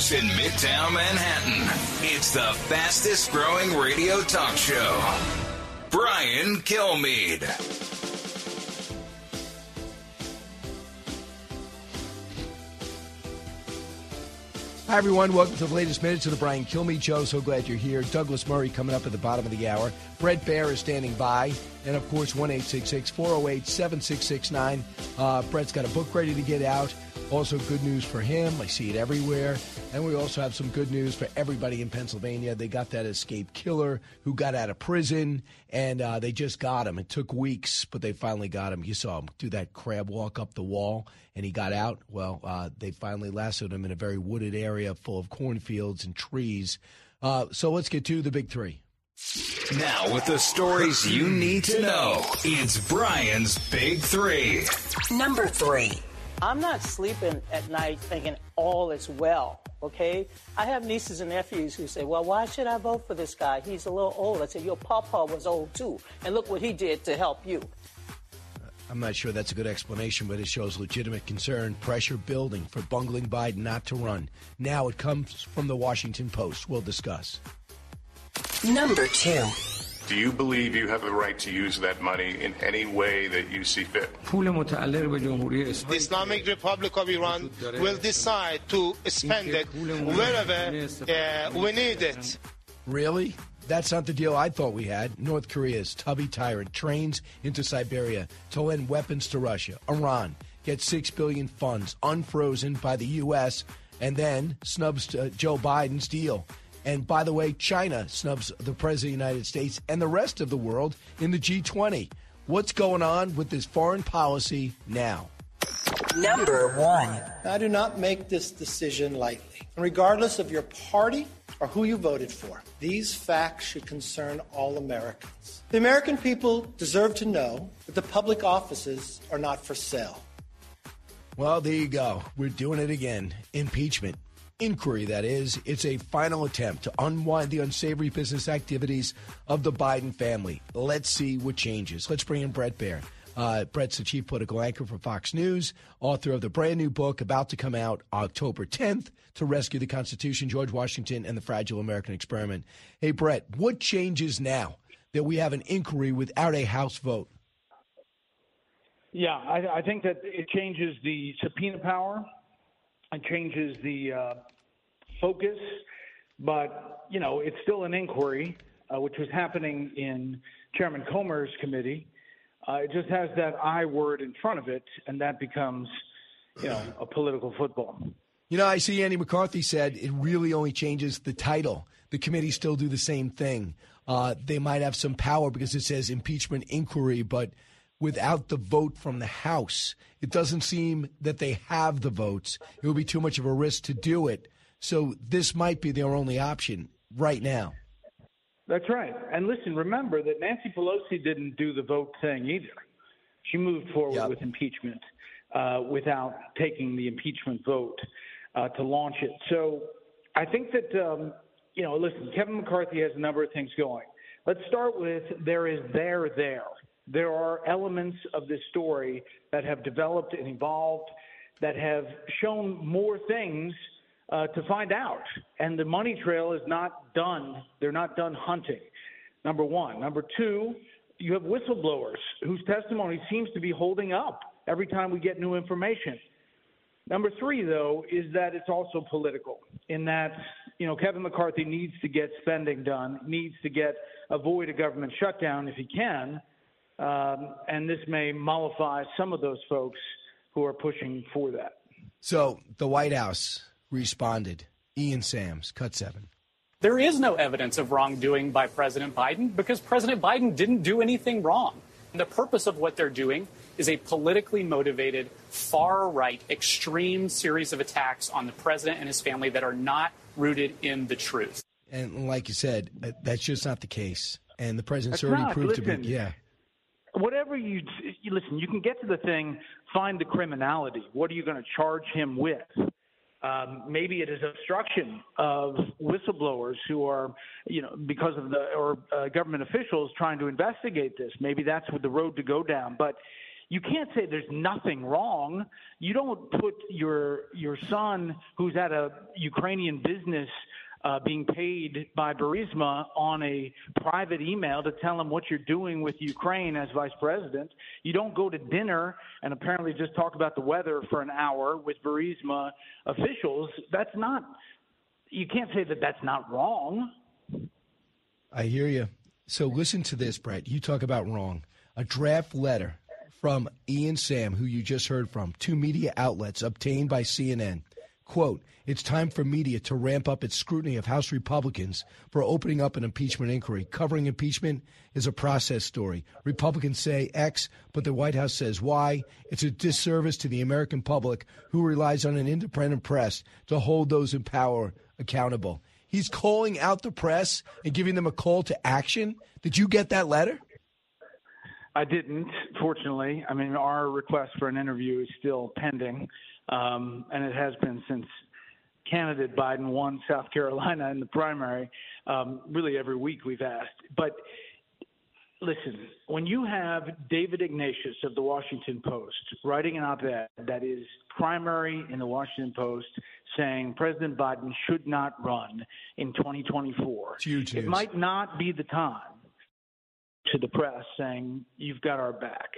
In Midtown Manhattan, it's the fastest growing radio talk show. Brian Kilmeade. Hi, everyone. Welcome to the latest minutes of the Brian Kilmeade Show. So glad you're here. Douglas Murray coming up at the bottom of the hour. Bret Baier is standing by. And, of course, 1 408 7669. Uh, Bret's got a book ready to get out. Also, good news for him. I see it everywhere. And we also have some good news for everybody in Pennsylvania. They got that escaped killer who got out of prison, and uh, they just got him. It took weeks, but they finally got him. You saw him do that crab walk up the wall, and he got out. Well, uh, they finally lassoed him in a very wooded area full of cornfields and trees. Uh, so let's get to the big three. Now, with the stories you need to know, it's Brian's Big Three. Number three. I'm not sleeping at night thinking all is well, okay? I have nieces and nephews who say, well, why should I vote for this guy? He's a little old. I say, your papa was old too, and look what he did to help you. I'm not sure that's a good explanation, but it shows legitimate concern, pressure building for bungling Biden not to run. Now it comes from the Washington Post. We'll discuss. Number two. Do you believe you have the right to use that money in any way that you see fit? The Islamic Republic of Iran will decide to spend it wherever uh, we need it. Really? That's not the deal I thought we had. North Korea's tubby tyrant trains into Siberia to lend weapons to Russia. Iran gets six billion funds unfrozen by the U.S. and then snubs uh, Joe Biden's deal. And by the way, China snubs the President of the United States and the rest of the world in the G20. What's going on with this foreign policy now? Number one. I do not make this decision lightly. Regardless of your party or who you voted for, these facts should concern all Americans. The American people deserve to know that the public offices are not for sale. Well, there you go. We're doing it again. Impeachment. Inquiry, that is. It's a final attempt to unwind the unsavory business activities of the Biden family. Let's see what changes. Let's bring in Bret Baier. Uh, Bret's the chief political anchor for Fox News, author of the brand new book about to come out October 10th to rescue the Constitution, George Washington, and the fragile American experiment. Hey, Bret, what changes now that we have an inquiry without a House vote? Yeah, I, I think that it changes the subpoena power. It changes the uh, focus, but you know it's still an inquiry, uh, which was happening in Chairman Comer's committee. Uh, it just has that I word in front of it, and that becomes, you know, a political football. You know, I see Andy McCarthy said it really only changes the title. The committee still do the same thing. Uh, they might have some power because it says impeachment inquiry, but without the vote from the House, it doesn't seem that they have the votes. It would be too much of a risk to do it. So this might be their only option right now. That's right. And listen, remember that Nancy Pelosi didn't do the vote thing either. She moved forward Yep. with impeachment uh, without taking the impeachment vote uh, to launch it. So I think that, um, you know, listen, Kevin McCarthy has a number of things going. Let's start with there is there there. There are elements of this story that have developed and evolved that have shown more things uh, to find out. And the money trail is not done. They're not done hunting. Number one. Number two, you have whistleblowers whose testimony seems to be holding up every time we get new information. Number three, though, is that it's also political in that, you know, Kevin McCarthy needs to get spending done, needs to get avoid a government shutdown if he can. Um, and this may mollify some of those folks who are pushing for that. So the White House responded. Ian Sams, cut seven. There is no evidence of wrongdoing by President Biden because President Biden didn't do anything wrong. And the purpose of what they're doing is a politically motivated, far right, extreme series of attacks on the president and his family that are not rooted in the truth. And like you said, uh, that's just not the case. And the president's That's already not. proved Listen, to be, yeah. Whatever you, you listen, you can get to the thing, find the criminality. What are you going to charge him with? Um, maybe it is obstruction of whistleblowers who are, you know, because of the or uh, government officials trying to investigate this. Maybe that's the road to go down. But you can't say there's nothing wrong. You don't put your your son who's at a Ukrainian business uh, being paid by Burisma on a private email to tell him what you're doing with Ukraine as vice president. You don't go to dinner and apparently just talk about the weather for an hour with Burisma officials. That's not. You can't say that that's not wrong. I hear you. So listen to this, Bret. You talk about wrong. A draft letter from Ian Sam, who you just heard from, two media outlets obtained by CNN. Quote, it's time for media to ramp up its scrutiny of House Republicans for opening up an impeachment inquiry. Covering impeachment is a process story. Republicans say X, but the White House says Y. It's a disservice to the American public who relies on an independent press to hold those in power accountable. He's calling out the press and giving them a call to action. Did you get that letter? I didn't, fortunately. I mean, our request for an interview is still pending, um, and it has been since candidate Biden won South Carolina in the primary. Um, really, every week we've asked. But listen, when you have David Ignatius of the Washington Post writing an op ed that is primary in the Washington Post saying President Biden should not run in 2024, huge it news. might not be the time to the press saying, you've got our back.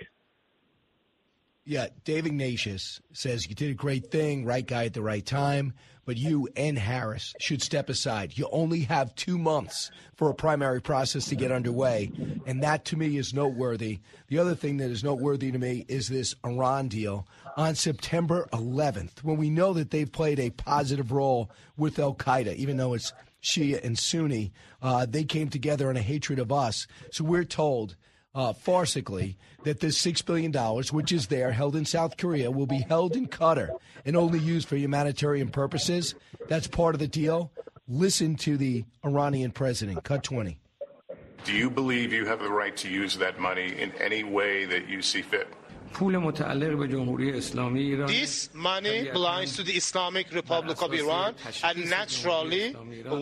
Yeah, Dave Ignatius says you did a great thing, right guy at the right time, but you and Harris should step aside. You only have two months for a primary process to get underway, and that to me is noteworthy. The other thing that is noteworthy to me is this Iran deal on September 11th, when we know that they've played a positive role with Al Qaeda, even though it's Shia and Sunni. Uh, they came together in a hatred of us. So we're told uh, farcically that this $6 billion, which is there, held in South Korea, will be held in Qatar and only used for humanitarian purposes. That's part of the deal. Listen to the Iranian president. Cut 20. Do you believe you have the right to use that money in any way that you see fit? This money belongs to the Islamic Republic of Iran, and naturally,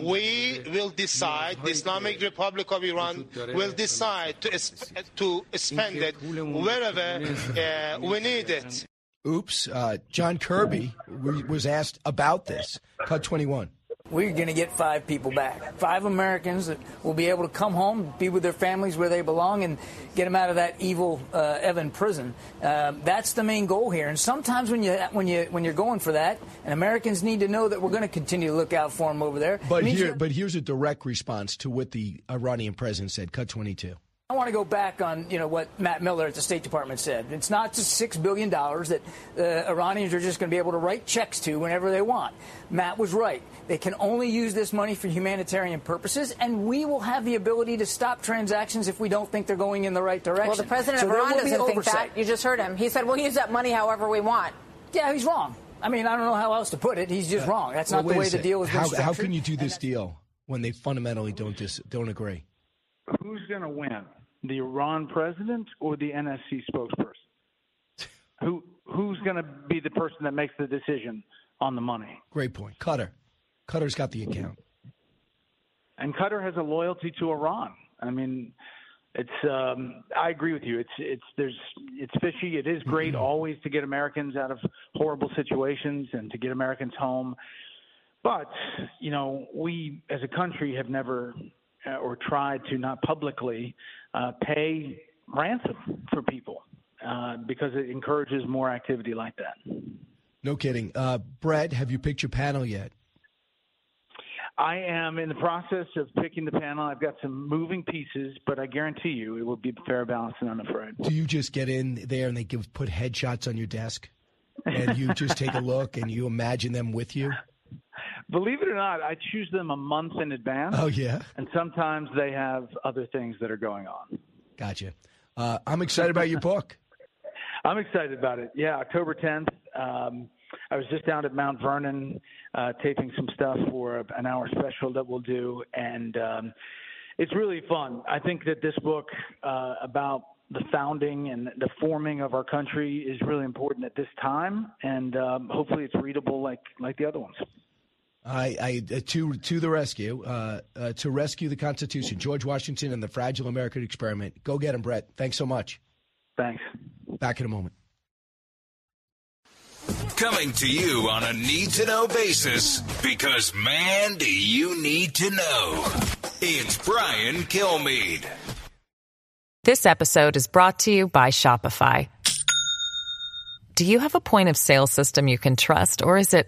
we will decide, the Islamic Republic of Iran will decide to, to spend it wherever uh, we need it. Oops. Uh, John Kirby was asked about this. Cut 21 we're going to get five people back. Five Americans that will be able to come home, be with their families where they belong, and get them out of that evil uh, Evin prison. Uh, that's the main goal here. And sometimes when you when you when you're going for that, and Americans need to know that we're going to continue to look out for them over there. But here, but here's a direct response to what the Iranian president said. Cut 22. I want to go back on you know what Matt Miller at the State Department said. It's not just six billion dollars that uh, Iranians are just going to be able to write checks to whenever they want. Matt was right. They can only use this money for humanitarian purposes, and we will have the ability to stop transactions if we don't think they're going in the right direction. Well, the president so of Iran doesn't think that. You just heard him. He said we'll use that money however we want. Yeah, he's wrong. I mean, I don't know how else to put it. He's just uh, wrong. That's well, not the way the deal was how, structured. How can you do this deal when they fundamentally don't dis- don't agree? Who's going to win? The Iran president or the NSC spokesperson? Who who's going to be the person that makes the decision on the money? Great point. Qatar. Qatar's got the account. And Qatar has a loyalty to Iran. I mean, it's um, I agree with you. It's it's there's it's fishy. It is great mm-hmm. always to get Americans out of horrible situations and to get Americans home. But, you know, we as a country have never uh, or tried to not publicly uh, pay ransom for people. uh, because it encourages more activity like that. No kidding. Uh, Bret, have you picked your panel yet? I am in the process of picking the panel. I've got some moving pieces, but I guarantee you it will be fair, balanced, and unafraid. Do you just get in there and they give put headshots on your desk, and you just take a look and you imagine them with you? Believe it or not, I choose them a month in advance. Oh yeah, and sometimes they have other things that are going on. Gotcha. Uh, I'm excited about your book. I'm excited about it. Yeah, October 10th. Um, I was just down at Mount Vernon uh, taping some stuff for an hour special that we'll do, and um, it's really fun. I think that this book uh, about the founding and the forming of our country is really important at this time, and um, hopefully it's readable like like the other ones. I, I uh, to to the rescue, uh, uh, to rescue the Constitution, George Washington and the fragile American experiment. Go get him, Bret. Thanks so much. Thanks. Back in a moment. Coming to you on a need to know basis because, man, do you need to know. It's Brian Kilmeade. This episode is brought to you by Shopify. Do you have a point of sale system you can trust, or is it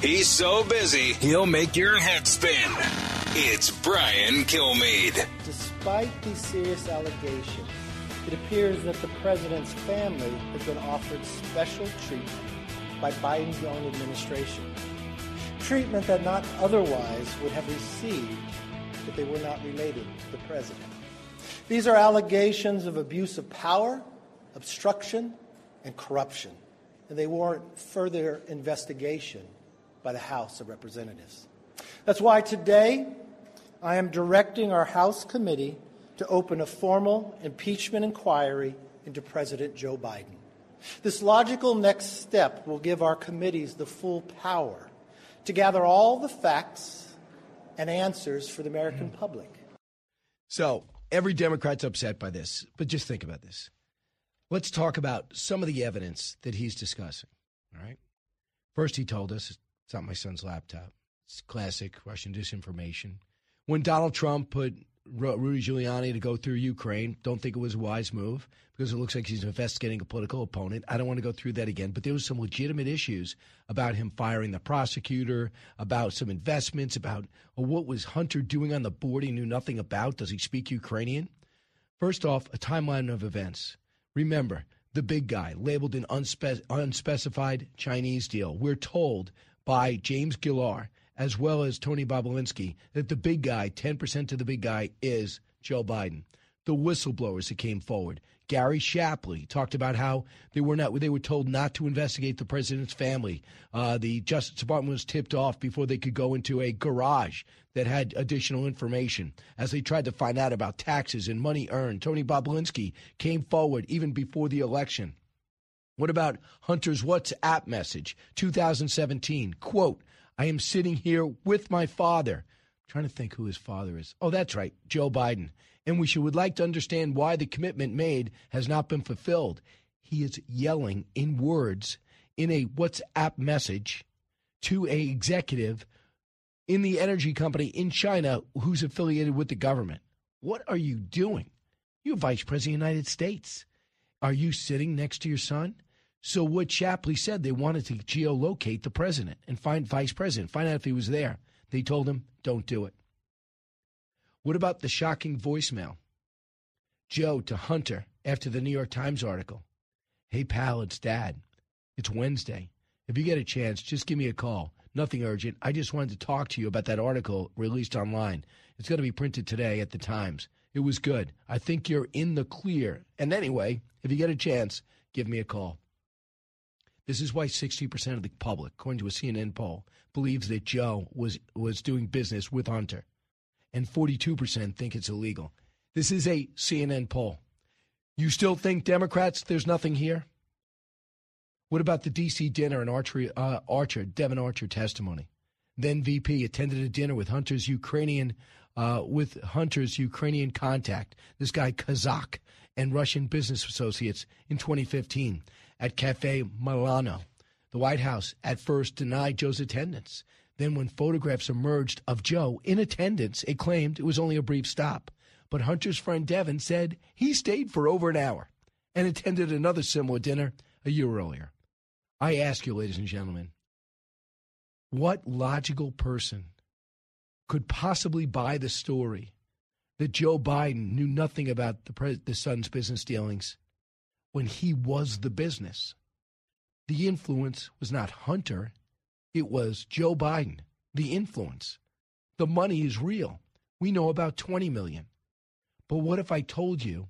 He's so busy, he'll make your head spin. It's Brian Kilmeade. Despite these serious allegations, it appears that the president's family has been offered special treatment by Biden's own administration. Treatment that not otherwise would have received if they were not related to the president. These are allegations of abuse of power, obstruction, and corruption, and they warrant further investigation by the House of Representatives. That's why today I am directing our House committee to open a formal impeachment inquiry into President Joe Biden. This logical next step will give our committees the full power to gather all the facts and answers for the American hmm. public. So, every Democrat's upset by this, but just think about this. Let's talk about some of the evidence that he's discussing. All right. First, he told us it's not my son's laptop. It's classic Russian disinformation. When Donald Trump put Rudy Giuliani to go through Ukraine, don't think it was a wise move because it looks like he's investigating a political opponent. I don't want to go through that again, but there was some legitimate issues about him firing the prosecutor, about some investments, about uh, what was Hunter doing on the board he knew nothing about. Does he speak Ukrainian? First off, a timeline of events. Remember, the big guy labeled an unspe- unspecified Chinese deal. We're told by James Gilliar, as well as Tony Bobulinski, that the big guy, 10% of the big guy, is Joe Biden. The whistleblowers that came forward. Gary Shapley talked about how they were not they were told not to investigate the president's family. Uh, the Justice Department was tipped off before they could go into a garage that had additional information as they tried to find out about taxes and money earned. Tony Bobulinski came forward even before the election. What about Hunter's WhatsApp message, 2017? Quote, I am sitting here with my father. I'm trying to think who his father is. Oh, that's right, Joe Biden. And we should, would like to understand why the commitment made has not been fulfilled. He is yelling in words in a WhatsApp message to a executive in the energy company in China who's affiliated with the government. What are you doing? You're Vice President of the United States. Are you sitting next to your son? So what Shapley said, they wanted to geolocate the president and find vice president, find out if he was there. They told him, don't do it. What about the shocking voicemail? Joe to Hunter after the New York Times article. Hey, pal, it's dad. It's Wednesday. If you get a chance, just give me a call. Nothing urgent. I just wanted to talk to you about that article released online. It's going to be printed today at the Times. It was good. I think you're in the clear. And anyway, if you get a chance, give me a call. This is why 60% of the public, according to a CNN poll, believes that Joe was, was doing business with Hunter. And 42% think it's illegal. This is a CNN poll. You still think Democrats, there's nothing here? What about the D.C. dinner and Archer, uh, Archer, Devon Archer testimony? Then VP attended a dinner with Hunter's Ukrainian, uh, with Hunter's Ukrainian contact, this guy Kazak, and Russian business associates in 2015 at Cafe Milano. The White House at first denied Joe's attendance. Then, when photographs emerged of Joe in attendance, it claimed it was only a brief stop. But Hunter's friend Devon said he stayed for over an hour and attended another similar dinner a year earlier. I ask you, ladies and gentlemen, what logical person could possibly buy the story that Joe Biden knew nothing about the, pres- the son's business dealings when he was the business? The influence was not Hunter, it was Joe Biden. The influence. The money is real. We know about 20 million. But what if I told you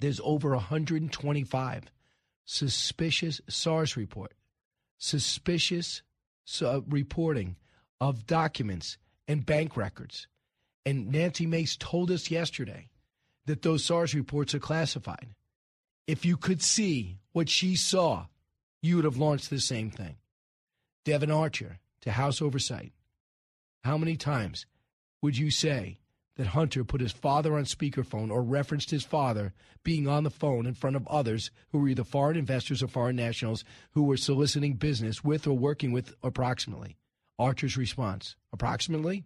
there's over 125 suspicious SARS report, suspicious uh, reporting of documents and bank records. And Nancy Mace told us yesterday that those SARS reports are classified. If you could see what she saw, you would have launched the same thing. Devon Archer to House Oversight. How many times would you say that Hunter put his father on speakerphone or referenced his father being on the phone in front of others who were either foreign investors or foreign nationals who were soliciting business with or working with approximately. Archer's response approximately?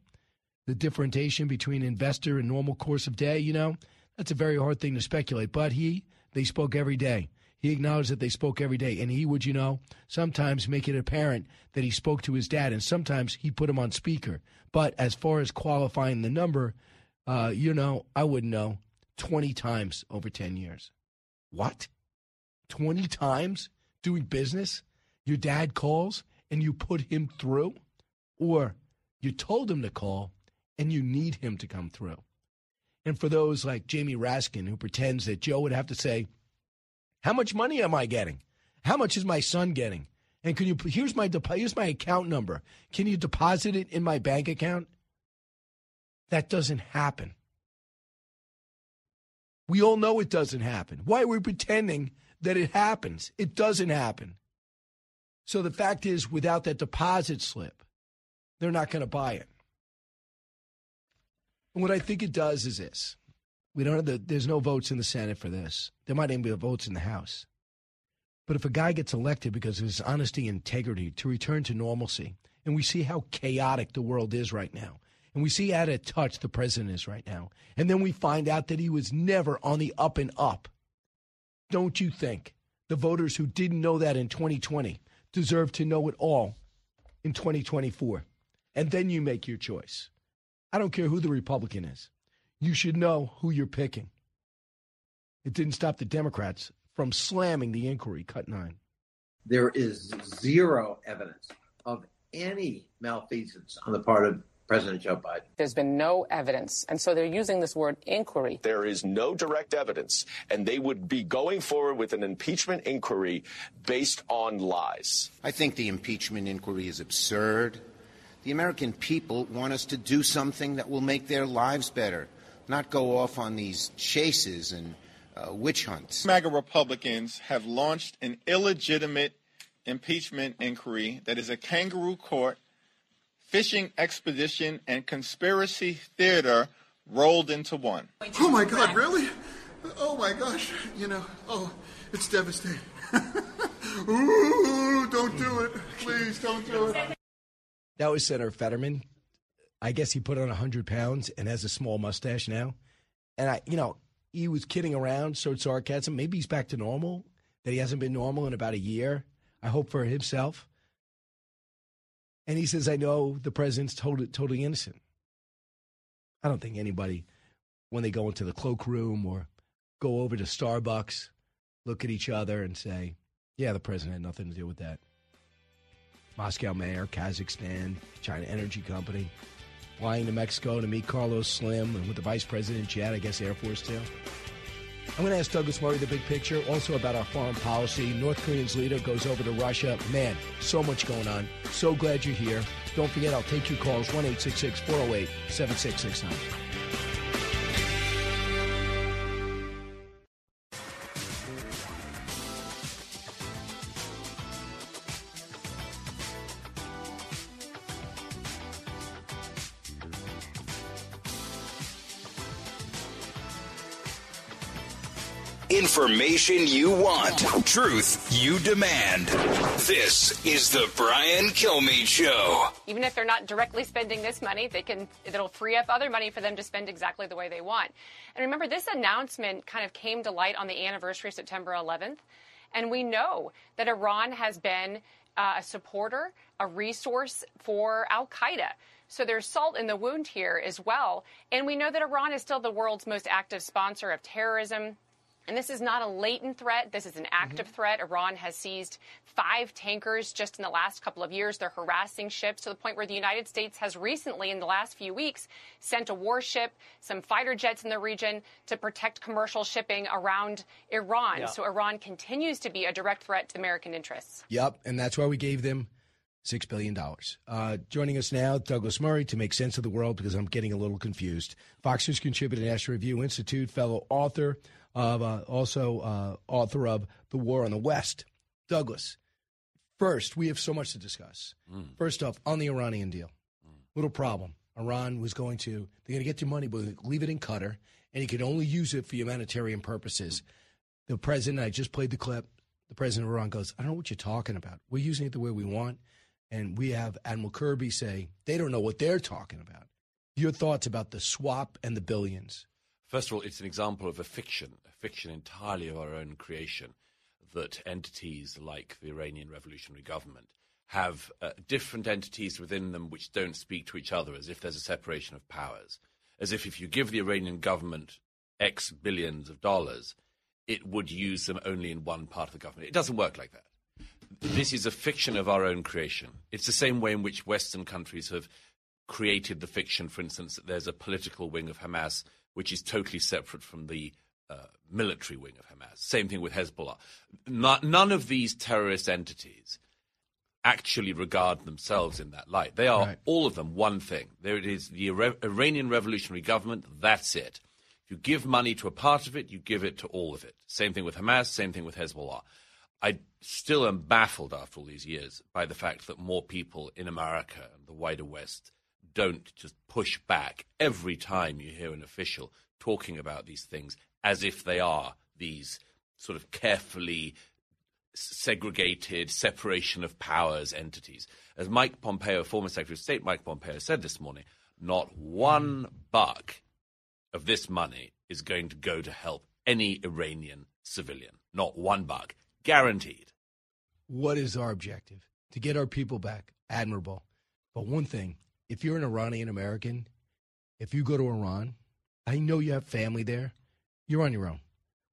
The differentiation between investor and normal course of day, you know, that's a very hard thing to speculate. But he, they spoke every day. He acknowledged that they spoke every day. And he would, you know, sometimes make it apparent that he spoke to his dad, and sometimes he put him on speaker. But as far as qualifying the number, uh, you know, I wouldn't know, 20 times over 10 years. What? 20 times doing business? Your dad calls and you put him through? Or you told him to call and you need him to come through? And for those like Jamie Raskin who pretends that Joe would have to say, How much money am I getting? How much is my son getting? And can you here's my here's my account number. Can you deposit it in my bank account? That doesn't happen. We all know it doesn't happen. Why are we pretending that it happens? It doesn't happen. So the fact is, without that deposit slip, they're not going to buy it. And what I think it does is this. We don't have the, there's no votes in the Senate for this. There might even be votes in the House. But if a guy gets elected because of his honesty and integrity to return to normalcy, and we see how chaotic the world is right now, and we see out of touch the president is right now. And then we find out that he was never on the up and up. Don't you think the voters who didn't know that in 2020 deserve to know it all in 2024? And then you make your choice. I don't care who the Republican is. You should know who you're picking. It didn't stop the Democrats from slamming the inquiry, cut nine. There is zero evidence of any malfeasance on the part of President Joe Biden. There's been no evidence. And so they're using this word inquiry. There is no direct evidence, and they would be going forward with an impeachment inquiry based on lies. I think the impeachment inquiry is absurd. The American people want us to do something that will make their lives better, not go off on these chases and uh, witch hunts. MAGA Republicans have launched an illegitimate impeachment inquiry that is a kangaroo court fishing expedition, and conspiracy theater rolled into one. Oh my God, really? Oh my gosh, you know, oh, it's devastating. Ooh, don't do it. Please don't do it. That was Senator Fetterman. I guess he put on 100 pounds and has a small mustache now. And I, you know, he was kidding around, showed sarcasm. Maybe he's back to normal, that he hasn't been normal in about a year. I hope for himself. And he says, I know the president's totally innocent. I don't think anybody, when they go into the cloakroom or go over to Starbucks, look at each other and say, Yeah, the president had nothing to do with that. Moscow mayor, Kazakhstan, China Energy Company, flying to Mexico to meet Carlos Slim and with the vice president, Chad, I guess Air Force Two. I'm going to ask Douglas Murray the big picture, also about our foreign policy. North Korean's leader goes over to Russia. Man, so much going on. So glad you're here. Don't forget, I'll take your calls 1 408 7669. Information you want, truth you demand. This is the Brian Kilmeade Show. Even if they're not directly spending this money, they can it'll free up other money for them to spend exactly the way they want. And remember, this announcement kind of came to light on the anniversary of September 11th, and we know that Iran has been uh, a supporter, a resource for Al Qaeda. So there's salt in the wound here as well. And we know that Iran is still the world's most active sponsor of terrorism, and this is not a latent threat. This is an active mm-hmm. threat. Iran has seized five tankers just in the last couple of years. They're harassing ships to the point where the United States has recently, in the last few weeks, sent a warship, some fighter jets in the region to protect commercial shipping around Iran. Yeah. So Iran continues to be a direct threat to American interests. Yep. And that's why we gave them $6 billion. Uh, joining us now, Douglas Murray, to make sense of the world because I'm getting a little confused. Fox News contributor, National Review Institute fellow author of uh, also uh, author of The War on the West. Douglas, first, we have so much to discuss. Mm. First off, on the Iranian deal, mm. little problem. Iran was going to, they're going to get your money, but leave it in Qatar, and you could only use it for humanitarian purposes. The president, I just played the clip, the president of Iran goes, I don't know what you're talking about. We're using it the way we want. And we have Admiral Kirby say, they don't know what they're talking about. Your thoughts about the swap and the billions? First of all, it's an example of a fiction, a fiction entirely of our own creation, that entities like the Iranian Revolutionary Government have uh, different entities within them which don't speak to each other, as if there's a separation of powers. As if if you give the Iranian government X billions of dollars, it would use them only in one part of the government. It doesn't work like that. This is a fiction of our own creation. It's the same way in which Western countries have created the fiction, for instance, that there's a political wing of Hamas which is totally separate from the uh, military wing of Hamas. Same thing with Hezbollah. Not, none of these terrorist entities actually regard themselves in that light. They are, right. all of them, one thing. There it is the Iranian revolutionary government, that's it. If you give money to a part of it, you give it to all of it. Same thing with Hamas, same thing with Hezbollah. I still am baffled after all these years by the fact that more people in America and the wider West don't just push back every time you hear an official talking about these things as if they are these sort of carefully segregated separation of powers entities. As Mike Pompeo, former Secretary of State Mike Pompeo, said this morning, not one buck of this money is going to go to help any Iranian civilian. Not one buck. Guaranteed. What is our objective? To get our people back. Admirable. But one thing if you're an Iranian American, if you go to Iran, I know you have family there, you're on your own.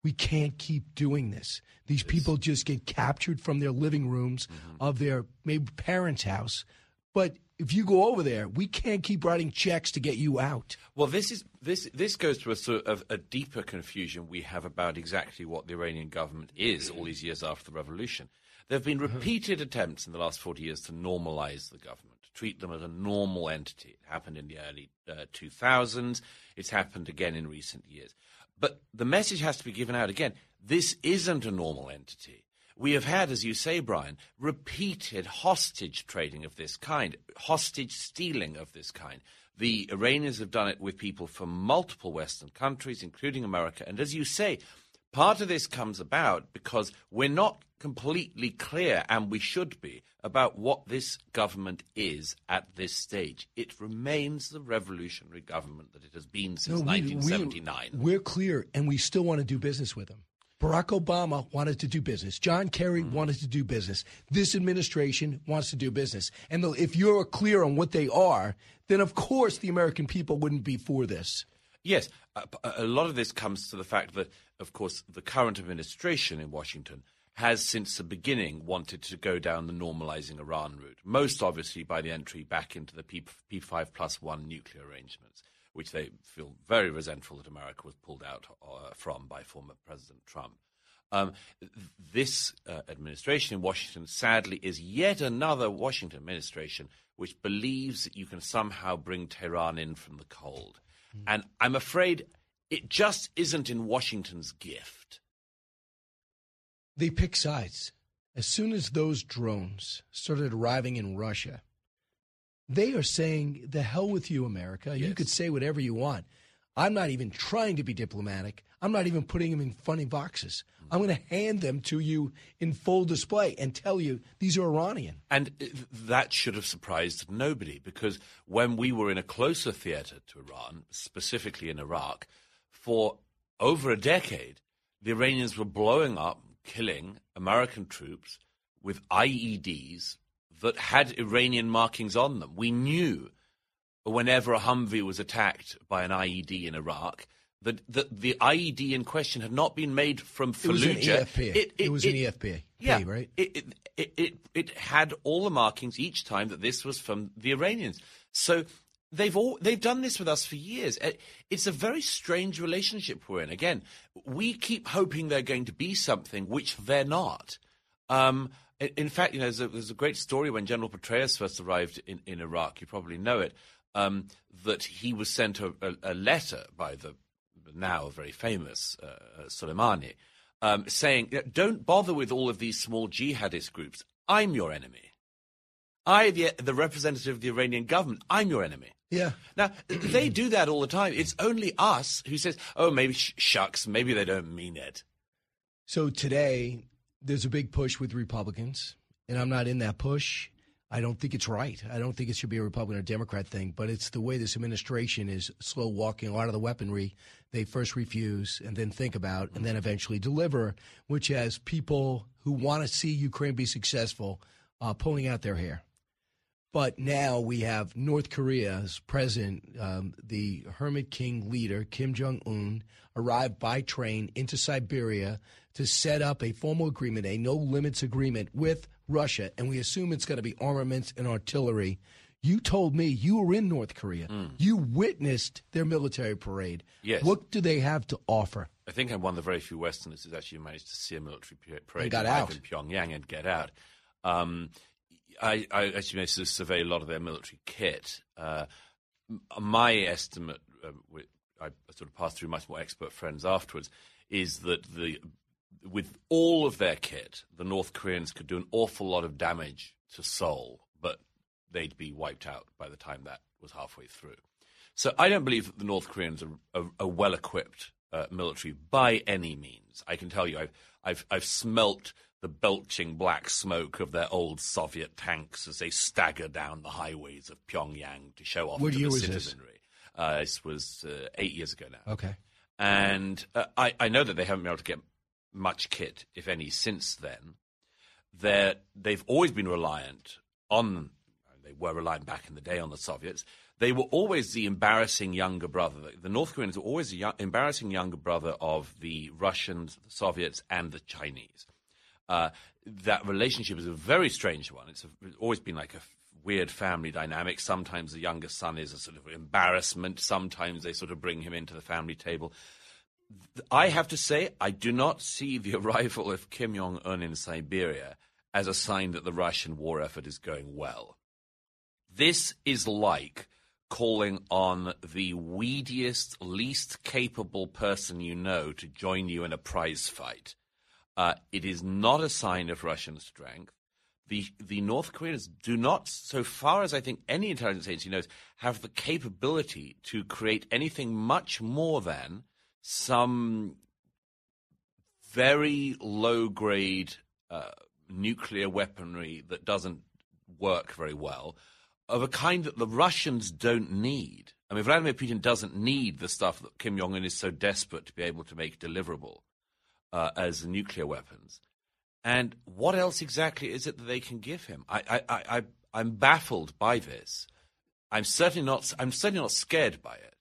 We can't keep doing this. These people just get captured from their living rooms mm-hmm. of their maybe parents' house. But if you go over there, we can't keep writing checks to get you out. Well, this is this this goes to a sort of a deeper confusion we have about exactly what the Iranian government is all these years after the revolution. There have been uh-huh. repeated attempts in the last 40 years to normalize the government treat them as a normal entity. It happened in the early uh, 2000s. It's happened again in recent years. But the message has to be given out again. This isn't a normal entity. We have had, as you say, Brian, repeated hostage trading of this kind, hostage stealing of this kind. The Iranians have done it with people from multiple Western countries, including America. And as you say, part of this comes about because we're not completely clear, and we should be, about what this government is at this stage. It remains the revolutionary government that it has been since no, we, 1979. We, are clear, and we still want to do business with them. Barack Obama wanted to do business. John Kerry mm. wanted to do business. This administration wants to do business. And if you're clear on what they are, then of course the American people wouldn't be for this. Yes, a, a lot of this comes to the fact that, of course, the current administration in Washington has since the beginning wanted to go down the normalizing Iran route, most obviously by the entry back into the P- P5 plus one nuclear arrangements, which they feel very resentful that America was pulled out uh, from by former President Trump. Um, this uh, administration in Washington, sadly, is yet another Washington administration which believes that you can somehow bring Tehran in from the cold. Mm. And I'm afraid it just isn't in Washington's gift. They pick sides. As soon as those drones started arriving in Russia, they are saying, the hell with you, America. Yes. You could say whatever you want. I'm not even trying to be diplomatic. I'm not even putting them in funny boxes. Hmm. I'm going to hand them to you in full display and tell you these are Iranian. And that should have surprised nobody because when we were in a closer theater to Iran, specifically in Iraq, for over a decade, the Iranians were blowing up, killing American troops with IEDs that had Iranian markings on them. We knew whenever a Humvee was attacked by an IED in Iraq the, the, the IED in question had not been made from Fallujah. It was an EFP. It, it, it was an EFP. Yeah, right. It, it, it, it had all the markings each time that this was from the Iranians. So they've all they've done this with us for years. It's a very strange relationship we're in. Again, we keep hoping they're going to be something which they're not. Um, in fact, you know, there's a, there's a, great story when General Petraeus first arrived in, in Iraq. You probably know it. Um, that he was sent a, a, a letter by the now very famous uh, uh, Soleimani, um, saying, don't bother with all of these small jihadist groups. I'm your enemy. I, the, the representative of the Iranian government, I'm your enemy. Yeah. Now, they do that all the time. It's only us who says, oh, maybe sh- shucks, maybe they don't mean it. So today, there's a big push with Republicans, and I'm not in that push. I don't think it's right. I don't think it should be a Republican or Democrat thing, but it's the way this administration is slow walking a lot of the weaponry. They first refuse and then think about and then eventually deliver, which has people who want to see Ukraine be successful uh, pulling out their hair. But now we have North Korea's president, um, the Hermit King leader, Kim Jong un, arrived by train into Siberia to set up a formal agreement, a no limits agreement with Russia, and we assume it's going to be armaments and artillery. You told me you were in North Korea. Mm. You witnessed their military parade. Yes. What do they have to offer? I think I'm one of the very few Westerners who's actually managed to see a military parade and got out. in Pyongyang and get out. Um, I, I actually managed to survey a lot of their military kit. Uh, my estimate, uh, I sort of passed through much more expert friends afterwards, is that the with all of their kit, the North Koreans could do an awful lot of damage to Seoul, but they'd be wiped out by the time that was halfway through. So I don't believe that the North Koreans are a, well equipped uh, military by any means. I can tell you, I've, I've, I've smelt the belching black smoke of their old Soviet tanks as they stagger down the highways of Pyongyang to show off what to the citizenry. This? Uh, this was uh, eight years ago now. Okay. And uh, I, I know that they haven't been able to get much kit, if any, since then. They're, they've always been reliant on, they were reliant back in the day on the Soviets. They were always the embarrassing younger brother. The North Koreans were always the young, embarrassing younger brother of the Russians, the Soviets, and the Chinese. Uh, that relationship is a very strange one. It's, a, it's always been like a weird family dynamic. Sometimes the younger son is a sort of embarrassment. Sometimes they sort of bring him into the family table. I have to say, I do not see the arrival of Kim Jong un in Siberia as a sign that the Russian war effort is going well. This is like calling on the weediest, least capable person you know to join you in a prize fight. Uh, it is not a sign of Russian strength. The, the North Koreans do not, so far as I think any intelligence agency knows, have the capability to create anything much more than some very low grade uh, nuclear weaponry that doesn't work very well, of a kind that the Russians don't need. I mean, Vladimir Putin doesn't need the stuff that Kim Jong un is so desperate to be able to make deliverable uh, as nuclear weapons. And what else exactly is it that they can give him? I, I, I, I'm baffled by this. I'm certainly not. I'm certainly not scared by it.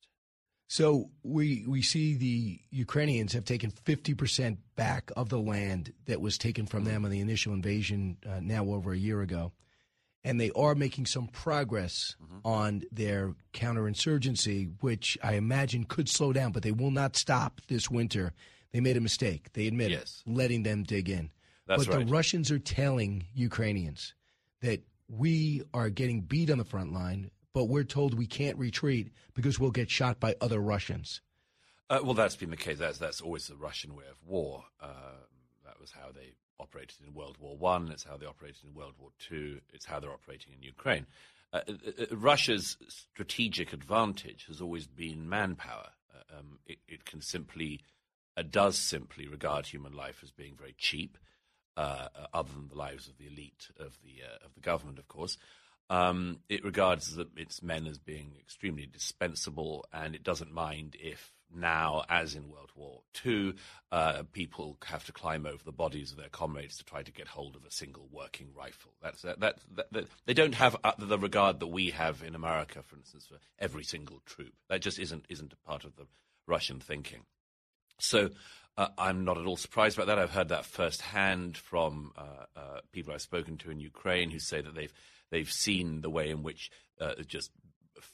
So we we see the Ukrainians have taken 50% back of the land that was taken from them in the initial invasion uh, now over a year ago. And they are making some progress on their counterinsurgency, which I imagine could slow down, but they will not stop this winter. They made a mistake. They admit Yes. it, letting them dig in. That's but right. the Russians are telling Ukrainians that we are getting beat on the front line, but we're told we can't retreat because we'll get shot by other Russians. Uh, well, that's been the case. That's that's always the Russian way of war. Uh, that was how they operated in World War One. It's how they operated in World War Two. It's how they're operating in Ukraine. Uh, uh, uh, Russia's strategic advantage has always been manpower. Uh, um, it, it can simply, uh, does simply regard human life as being very cheap, uh, uh, other than the lives of the elite of the uh, of the government, of course. Um, it regards the, its men as being extremely dispensable, and it doesn't mind if now, as in World War II, uh, people have to climb over the bodies of their comrades to try to get hold of a single working rifle. That's that, that, that, that- they don't have uh, the regard that we have in America, for instance, for every single troop. That just isn't isn't a part of the Russian thinking. So uh, I'm not at all surprised about that. I've heard that firsthand from uh, uh, people I've spoken to in Ukraine who say that they've they've seen the way in which uh, just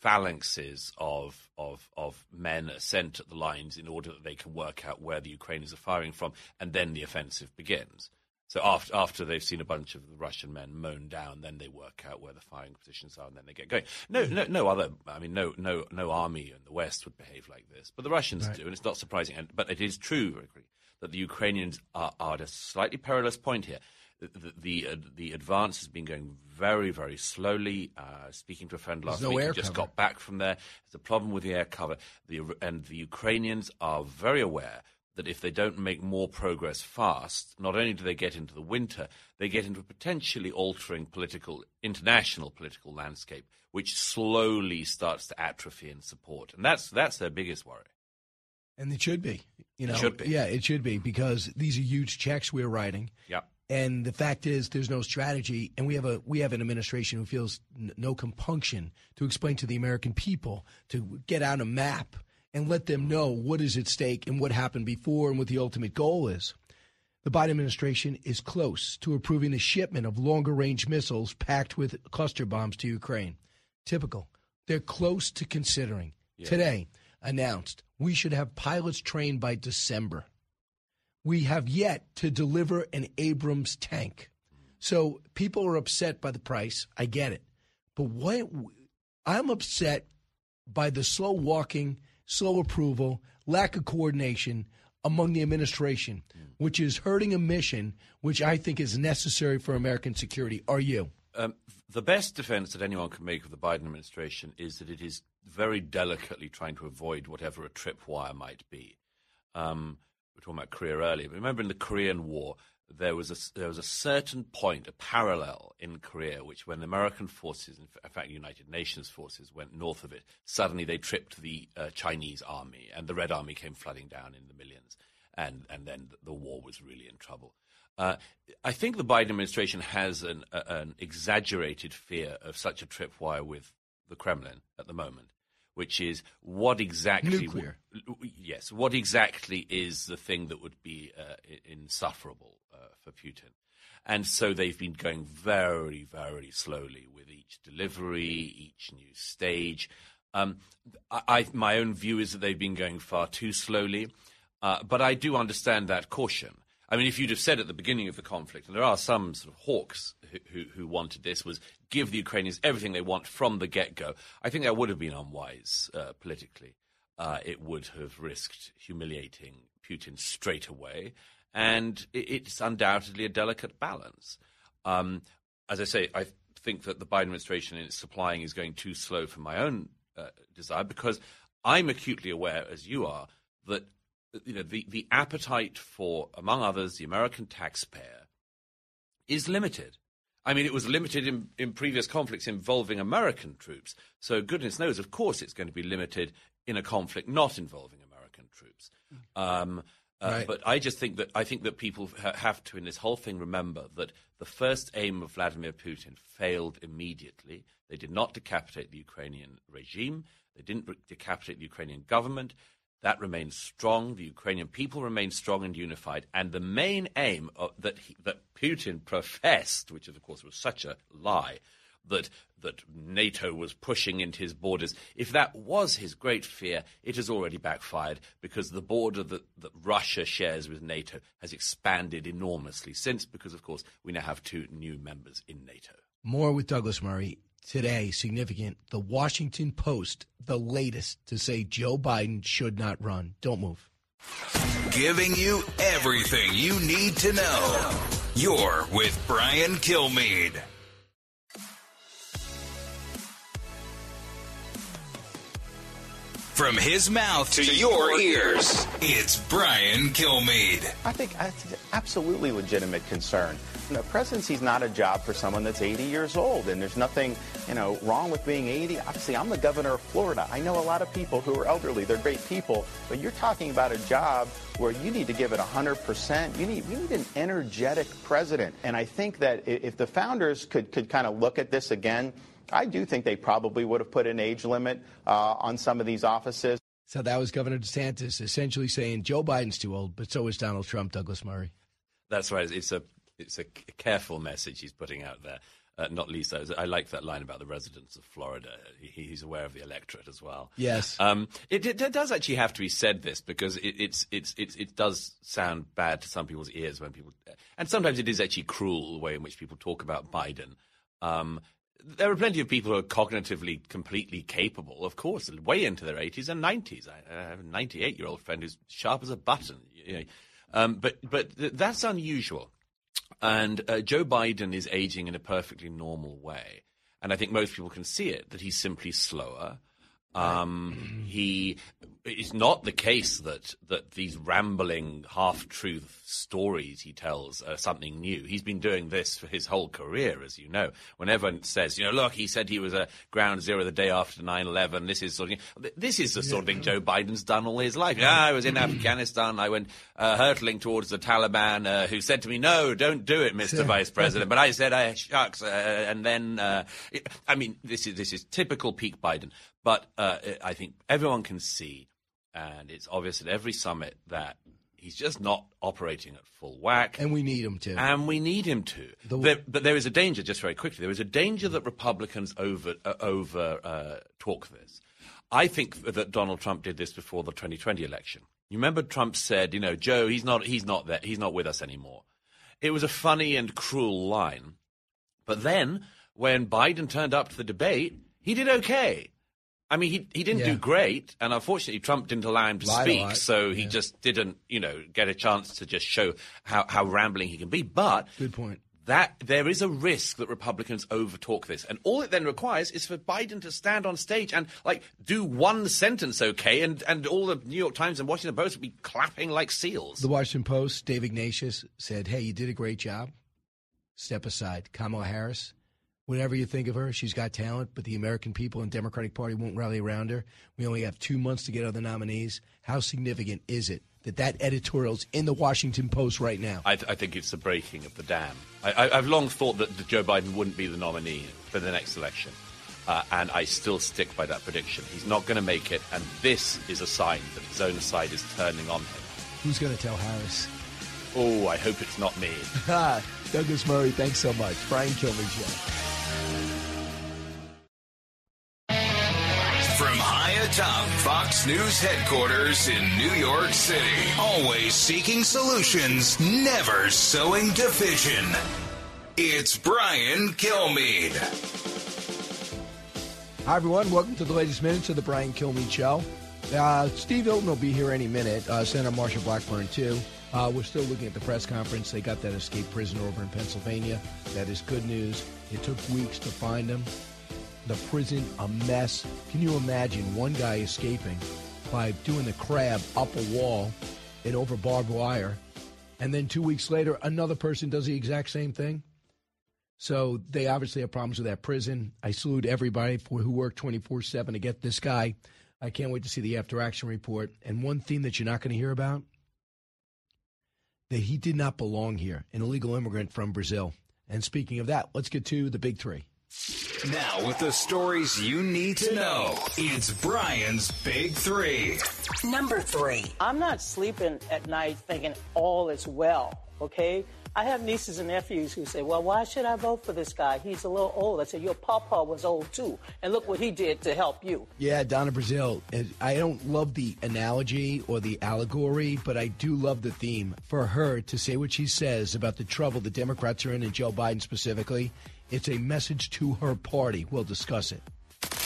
phalanxes of, of of men are sent at the lines in order that they can work out where the Ukrainians are firing from, and then the offensive begins. So after after they've seen a bunch of the Russian men mown down, then they work out where the firing positions are, and then they get going. No, no, no other. I mean, no, no, no army in the West would behave like this, but the Russians Right. do, and it's not surprising. And, but it is true that the Ukrainians are, are at a slightly perilous point here. The the, the, uh, the advance has been going very, very slowly. Uh, speaking to a friend last no week, who just cover. got back from there. There's a problem with the air cover, the, and the Ukrainians are very aware that if they don't make more progress fast, not only do they get into the winter, they get into a potentially altering political, international political landscape, which slowly starts to atrophy in support, and that's that's their biggest worry. And it should be. You It know, should be. Yeah, it should be because these are huge checks we're writing. Yep. And the fact is, there's no strategy, and we have a we have an administration who feels n- no compunction to explain to the American people to get out a map and let them know what is at stake and what happened before and what the ultimate goal is. The Biden administration is close to approving the shipment of longer range missiles packed with cluster bombs to Ukraine. Typical. They're close to considering. Yeah. Today, announced we should have pilots trained by December. We have yet to deliver an Abrams tank. So people are upset by the price. I get it. But what I'm upset by the slow walking, slow approval, lack of coordination among the administration, which is hurting a mission which I think is necessary for American security. Are you? Um, the best defense that anyone can make of the Biden administration is that it is very delicately trying to avoid whatever a tripwire might be. Um, we were talking about Korea earlier, but remember in the Korean War, there was a, there was a certain point, a parallel in Korea, which when American forces, in fact, United Nations forces, went north of it, suddenly they tripped the uh, Chinese army, and the Red Army came flooding down in the millions, and and then the, war was really in trouble. Uh, I think the Biden administration has an, an exaggerated fear of such a tripwire with the Kremlin at the moment, which is what exactly Nuclear. yes, what exactly is the thing that would be uh, insufferable uh, for Putin? And so they've been going very, very slowly with each delivery, each new stage. Um, I, I, my own view is that they've been going far too slowly, uh, but I do understand that caution. I mean, if you'd have said at the beginning of the conflict, and there are some sort of hawks who, who, who wanted this, was give the Ukrainians everything they want from the get go, I think that would have been unwise uh, politically. Uh, it would have risked humiliating Putin straight away, and it, it's undoubtedly a delicate balance. Um, as I say, I think that the Biden administration in its supplying is going too slow for my own uh, desire because I'm acutely aware, as you are, that you know the, the appetite for, among others, the American taxpayer is limited. I mean, it was limited in, in previous conflicts involving American troops. So goodness knows, of course, it's going to be limited in a conflict not involving American troops. Um, Uh, Right. But I just think that I think that people ha- have to, in this whole thing, remember that the first aim of Vladimir Putin failed immediately. They did not decapitate the Ukrainian regime. They didn't re- decapitate the Ukrainian government. That remains strong. The Ukrainian people remain strong and unified. And the main aim of, that he, that Putin professed, which of course was such a lie, that that NATO was pushing into his borders. If that was his great fear, it has already backfired because the border that, that Russia shares with NATO has expanded enormously since, because of course we now have two new members in NATO. More with Douglas Murray today. Significant. The Washington Post, the latest to say Joe Biden should not run. Don't move. Giving you everything you need to know. You're with Brian Kilmeade. From his mouth to your ears, it's Brian Kilmeade. I think that's an absolutely legitimate concern. You know, presidency is not a job for someone that's 80 years old, and there's nothing, you know, wrong with being 80. Obviously, I'm the governor of Florida. I know a lot of people who are elderly. They're great people, but you're talking about a job where you need to give it 100%. You need, you need an energetic president. And I think that if the founders could, could kind of look at this again, I do think they probably would have put an age limit uh, on some of these offices. So that was Governor DeSantis essentially saying Joe Biden's too old, but so is Donald Trump, Douglas Murray. That's right. It's a it's a c- careful message he's putting out there. Uh, not least, I, I like that line about the residents of Florida. He, he's aware of the electorate as well. Yes. Um, it, it, it does actually have to be said this because it, it's, it's, it's, it does sound bad to some people's ears when people, and sometimes it is actually cruel the way in which people talk about Biden. Um, there are plenty of people who are cognitively completely capable, of course, way into their 80s and 90s. I, I have a 98 year old friend who's sharp as a button. You know. um, but but th- that's unusual. And uh, Joe Biden is aging in a perfectly normal way. And I think most people can see it that he's simply slower. Um, he it's not the case that that these rambling half-truth stories he tells are something new. He's been doing this for his whole career, as you know. Whenever it says, you know, look, he said he was a ground zero the day after 9/11. This is sort of this is the sort of thing Joe Biden's done all his life. Yeah, I was in Afghanistan. I went uh, hurtling towards the Taliban, uh, who said to me, "No, don't do it, Mr. Vice President." But I said, "I shucks," uh, and then uh, I mean, this is this is typical peak Biden. But uh, I think everyone can see, and it's obvious at every summit that he's just not operating at full whack. And we need him to. And we need him to. There- but there is a danger, just very quickly, there is a danger that Republicans over uh, over uh, talk this. I think that Donald Trump did this before the 2020 election. You remember Trump said, you know, Joe, he's not he's not there, he's not with us anymore. It was a funny and cruel line. But then when Biden turned up to the debate, he did okay. I mean, he he didn't Yeah. do great, and unfortunately, Trump didn't allow him to Lied speak, so he just didn't, you know, get a chance to just show how, how rambling he can be. But Good point. that there is a risk that Republicans overtalk this, and all it then requires is for Biden to stand on stage and like do one sentence okay, and and all the New York Times and Washington Post would be clapping like seals. The Washington Post, Dave Ignatius said, Hey, you did a great job. Step aside. Kamala Harris, whatever you think of her, she's got talent, but the American people and Democratic Party won't rally around her. We only have two months to get other nominees. How significant is it that that editorial's in the Washington Post right now? I, I think it's the breaking of the dam. I, I've long thought that Joe Biden wouldn't be the nominee for the next election. Uh, and I still stick by that prediction. He's not going to make it, and this is a sign that his own side is turning on him. Who's going to tell Harris? Oh, I hope it's not me. Douglas Murray, thanks so much. Brian Kilmeade Show. From high atop Fox News headquarters in New York City, always seeking solutions, never sowing division. It's Brian Kilmeade. Hi, everyone. Welcome to the latest minutes of the Brian Kilmeade Show. Uh, Steve Hilton will be here any minute. Uh, Senator Marsha Blackburn, too. Uh, we're still looking at the press conference. They got that escaped prisoner over in Pennsylvania. That is good news. It took weeks to find him. The prison, a mess. Can you imagine one guy escaping by doing the crab up a wall and over barbed wire, and then two weeks later, another person does the exact same thing? So they obviously have problems with that prison. I salute everybody for who worked 24 7 to get this guy. I can't wait to see the after action report. And one theme that you're not going to hear about that he did not belong here, an illegal immigrant from Brazil. And speaking of that, let's get to the big three. Now, with the stories you need to know, it's Brian's Big Three. Number three. I'm not sleeping at night thinking all is well, okay? I have nieces and nephews who say, well, why should I vote for this guy? He's a little old. I said, your papa was old too. And look what he did to help you. Yeah, Donna Brazile. I don't love the analogy or the allegory, but I do love the theme. For her to say what she says about the trouble the Democrats are in, and Joe Biden specifically, it's a message to her party. We'll discuss it.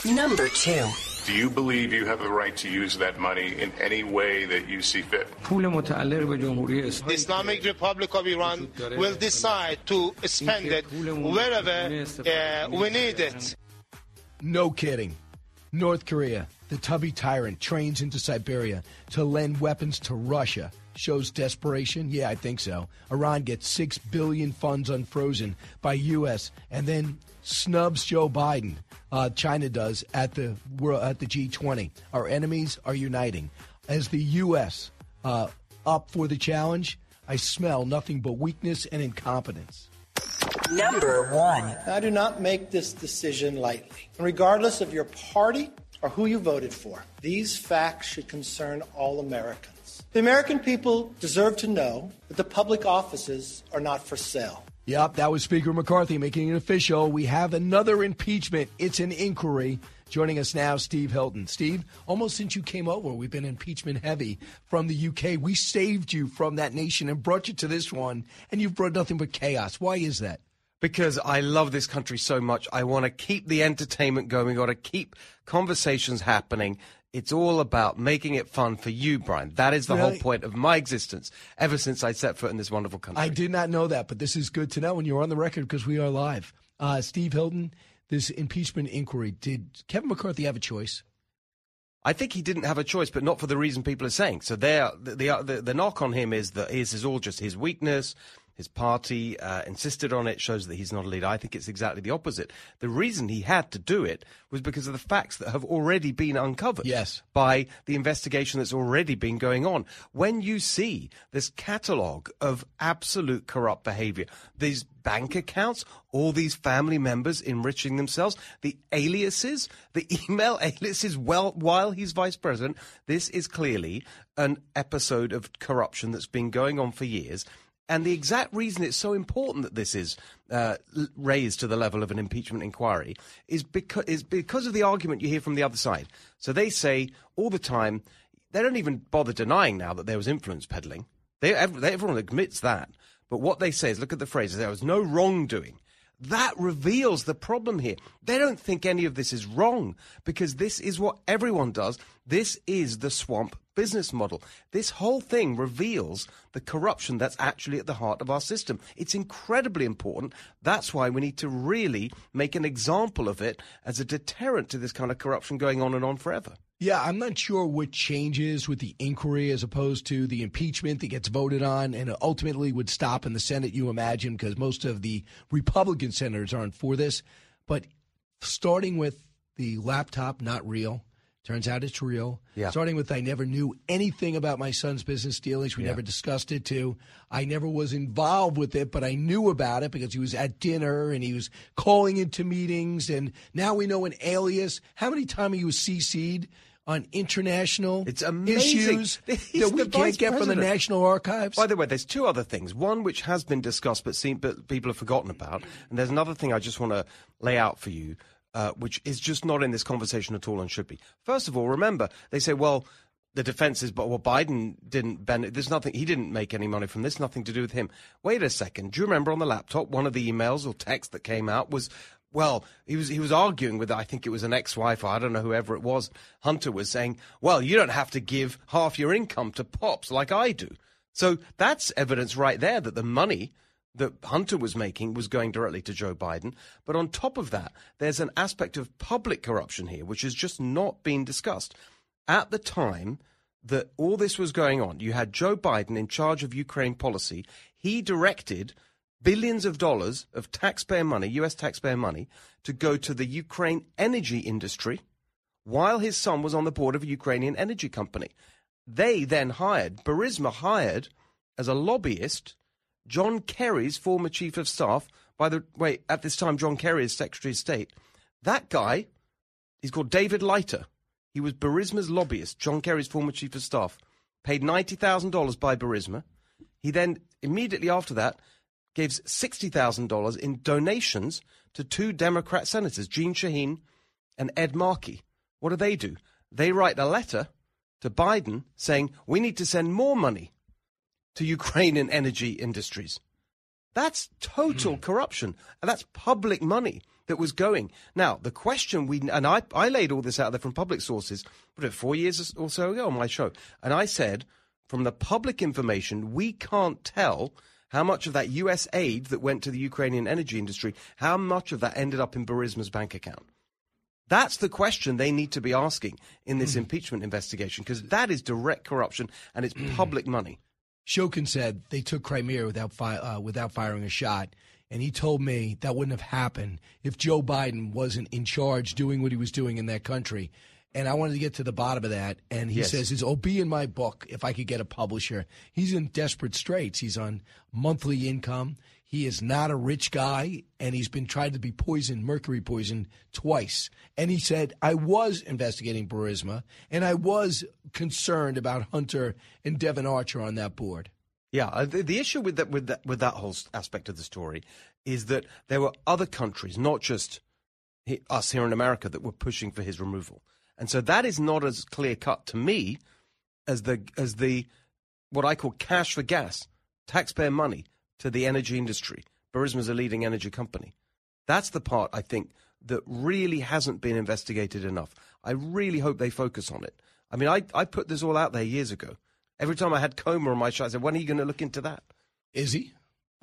Number two. Do you believe you have the right to use that money in any way that you see fit? The Islamic Republic of Iran will decide to spend it wherever uh, we need it. No kidding. North Korea, the tubby tyrant, trains into Siberia to lend weapons to Russia. Shows desperation? Yeah, I think so. Iran gets six billion funds unfrozen by U.S. and then snubs Joe Biden. Uh, China does at the at the G20. Our enemies are uniting. As the U.S. Uh, up for the challenge, I smell nothing but weakness and incompetence. Number one. I do not make this decision lightly. Regardless of your party or who you voted for, these facts should concern all Americans. The American people deserve to know that the public offices are not for sale. Yep, that was Speaker McCarthy making it official. We have another impeachment. It's an inquiry. Joining us now, Steve Hilton. Steve, almost since you came over, we've been impeachment heavy from the UK. We saved you from that nation and brought you to this one, and you've brought nothing but chaos. Why is that? Because I love this country so much. I want to keep the entertainment going. We got to keep conversations happening. It's all about making it fun for you, Brian. That is the Really? whole point of my existence ever since I set foot in this wonderful country. I did not know that, but this is good to know when you're on the record because we are live. Uh, Steve Hilton, this impeachment inquiry, did Kevin McCarthy have a choice? I think he didn't have a choice, but not for the reason people are saying. So the, the, the, the knock on him is that his is all just his weakness. His party uh, insisted on it, shows that he's not a leader. I think it's exactly the opposite. The reason he had to do it was because of the facts that have already been uncovered yes. by the investigation that's already been going on. When you see this catalogue of absolute corrupt behavior, these bank accounts, all these family members enriching themselves, the aliases, the email aliases well, while he's vice president, this is clearly an episode of corruption that's been going on for years. And the exact reason it's so important that this is uh, raised to the level of an impeachment inquiry is because, is because of the argument you hear from the other side. So they say all the time, they don't even bother denying now that there was influence peddling. They, everyone admits that. But what they say is look at the phrase there was no wrongdoing. That reveals the problem here. They don't think any of this is wrong because this is what everyone does. This is the swamp business model. This whole thing reveals the corruption that's actually at the heart of our system. It's incredibly important. That's why we need to really make an example of it as a deterrent to this kind of corruption going on and on forever. Yeah, I'm not sure what changes with the inquiry as opposed to the impeachment that gets voted on and ultimately would stop in the Senate, you imagine, because most of the Republican senators aren't for this. But starting with the laptop not real, turns out it's real. Yeah. Starting with I never knew anything about my son's business dealings. We Yeah. never discussed it too. I never was involved with it, but I knew about it because he was at dinner and he was calling into meetings. And now we know an alias. How many times he was CC'd on international It's amazing. issues He's that we can't vice get from the. National Archives? By the way, there's two other things. One which has been discussed but, seen, but people have forgotten about, and there's another thing I just want to lay out for you, uh, which is just not in this conversation at all and should be. First of all, remember they say, well. The defense is, but well, Biden didn't benefit. There's nothing. He didn't make any money from this. Nothing to do with him. Wait a second. Do you remember on the laptop one of the emails or text that came out was, well, he was he was arguing with I think it was an ex-wife or I don't know whoever it was. Hunter was saying, well, you don't have to give half your income to pops like I do. So that's evidence right there that the money that Hunter was making was going directly to Joe Biden. But on top of that, there's an aspect of public corruption here, which has just not been discussed. At the time that all this was going on, you had Joe Biden in charge of Ukraine policy. He directed billions of dollars of taxpayer money, US taxpayer money, to go to the Ukraine energy industry while his son was on the board of a Ukrainian energy company. They then hired, Burisma hired as a lobbyist John Kerry's former chief of staff. By the way, at this time, John Kerry is Secretary of State. That guy, he's called David Leiter. He was Burisma's lobbyist, John Kerry's former chief of staff, paid $90,000 by Burisma. He then, immediately after that, gave $60,000 in donations to two Democrat senators, Jeanne Shaheen and Ed Markey. What do they do? They write a letter to Biden saying, we need to send more money to Ukrainian energy industries. That's total hmm. corruption. And that's public money that was going. Now, the question we, and I, I laid all this out there from public sources, what, four years or so ago on my show. And I said, from the public information, we can't tell how much of that US aid that went to the Ukrainian energy industry, how much of that ended up in Burisma's bank account. That's the question they need to be asking in this mm. impeachment investigation because that is direct corruption and it's public money. Shokin said they took Crimea without fi- uh, without firing a shot, and he told me that wouldn't have happened if Joe Biden wasn't in charge doing what he was doing in that country. And I wanted to get to the bottom of that. And he yes. says, "It'll be in my book if I could get a publisher." He's in desperate straits. He's on monthly income. He is not a rich guy, and he's been tried to be poisoned, mercury poisoned, twice. And he said, I was investigating Burisma, and I was concerned about Hunter and Devon Archer on that board. Yeah, uh, the, the issue with that, with that with that whole aspect of the story is that there were other countries, not just us here in America, that were pushing for his removal, and so that is not as clear cut to me as the as the what I call cash for gas, taxpayer money to the energy industry. Burisma is a leading energy company. That's the part I think that really hasn't been investigated enough. I really hope they focus on it. I mean, I, I put this all out there years ago. Every time I had Comer on my show, I said, when are you going to look into that? Is he?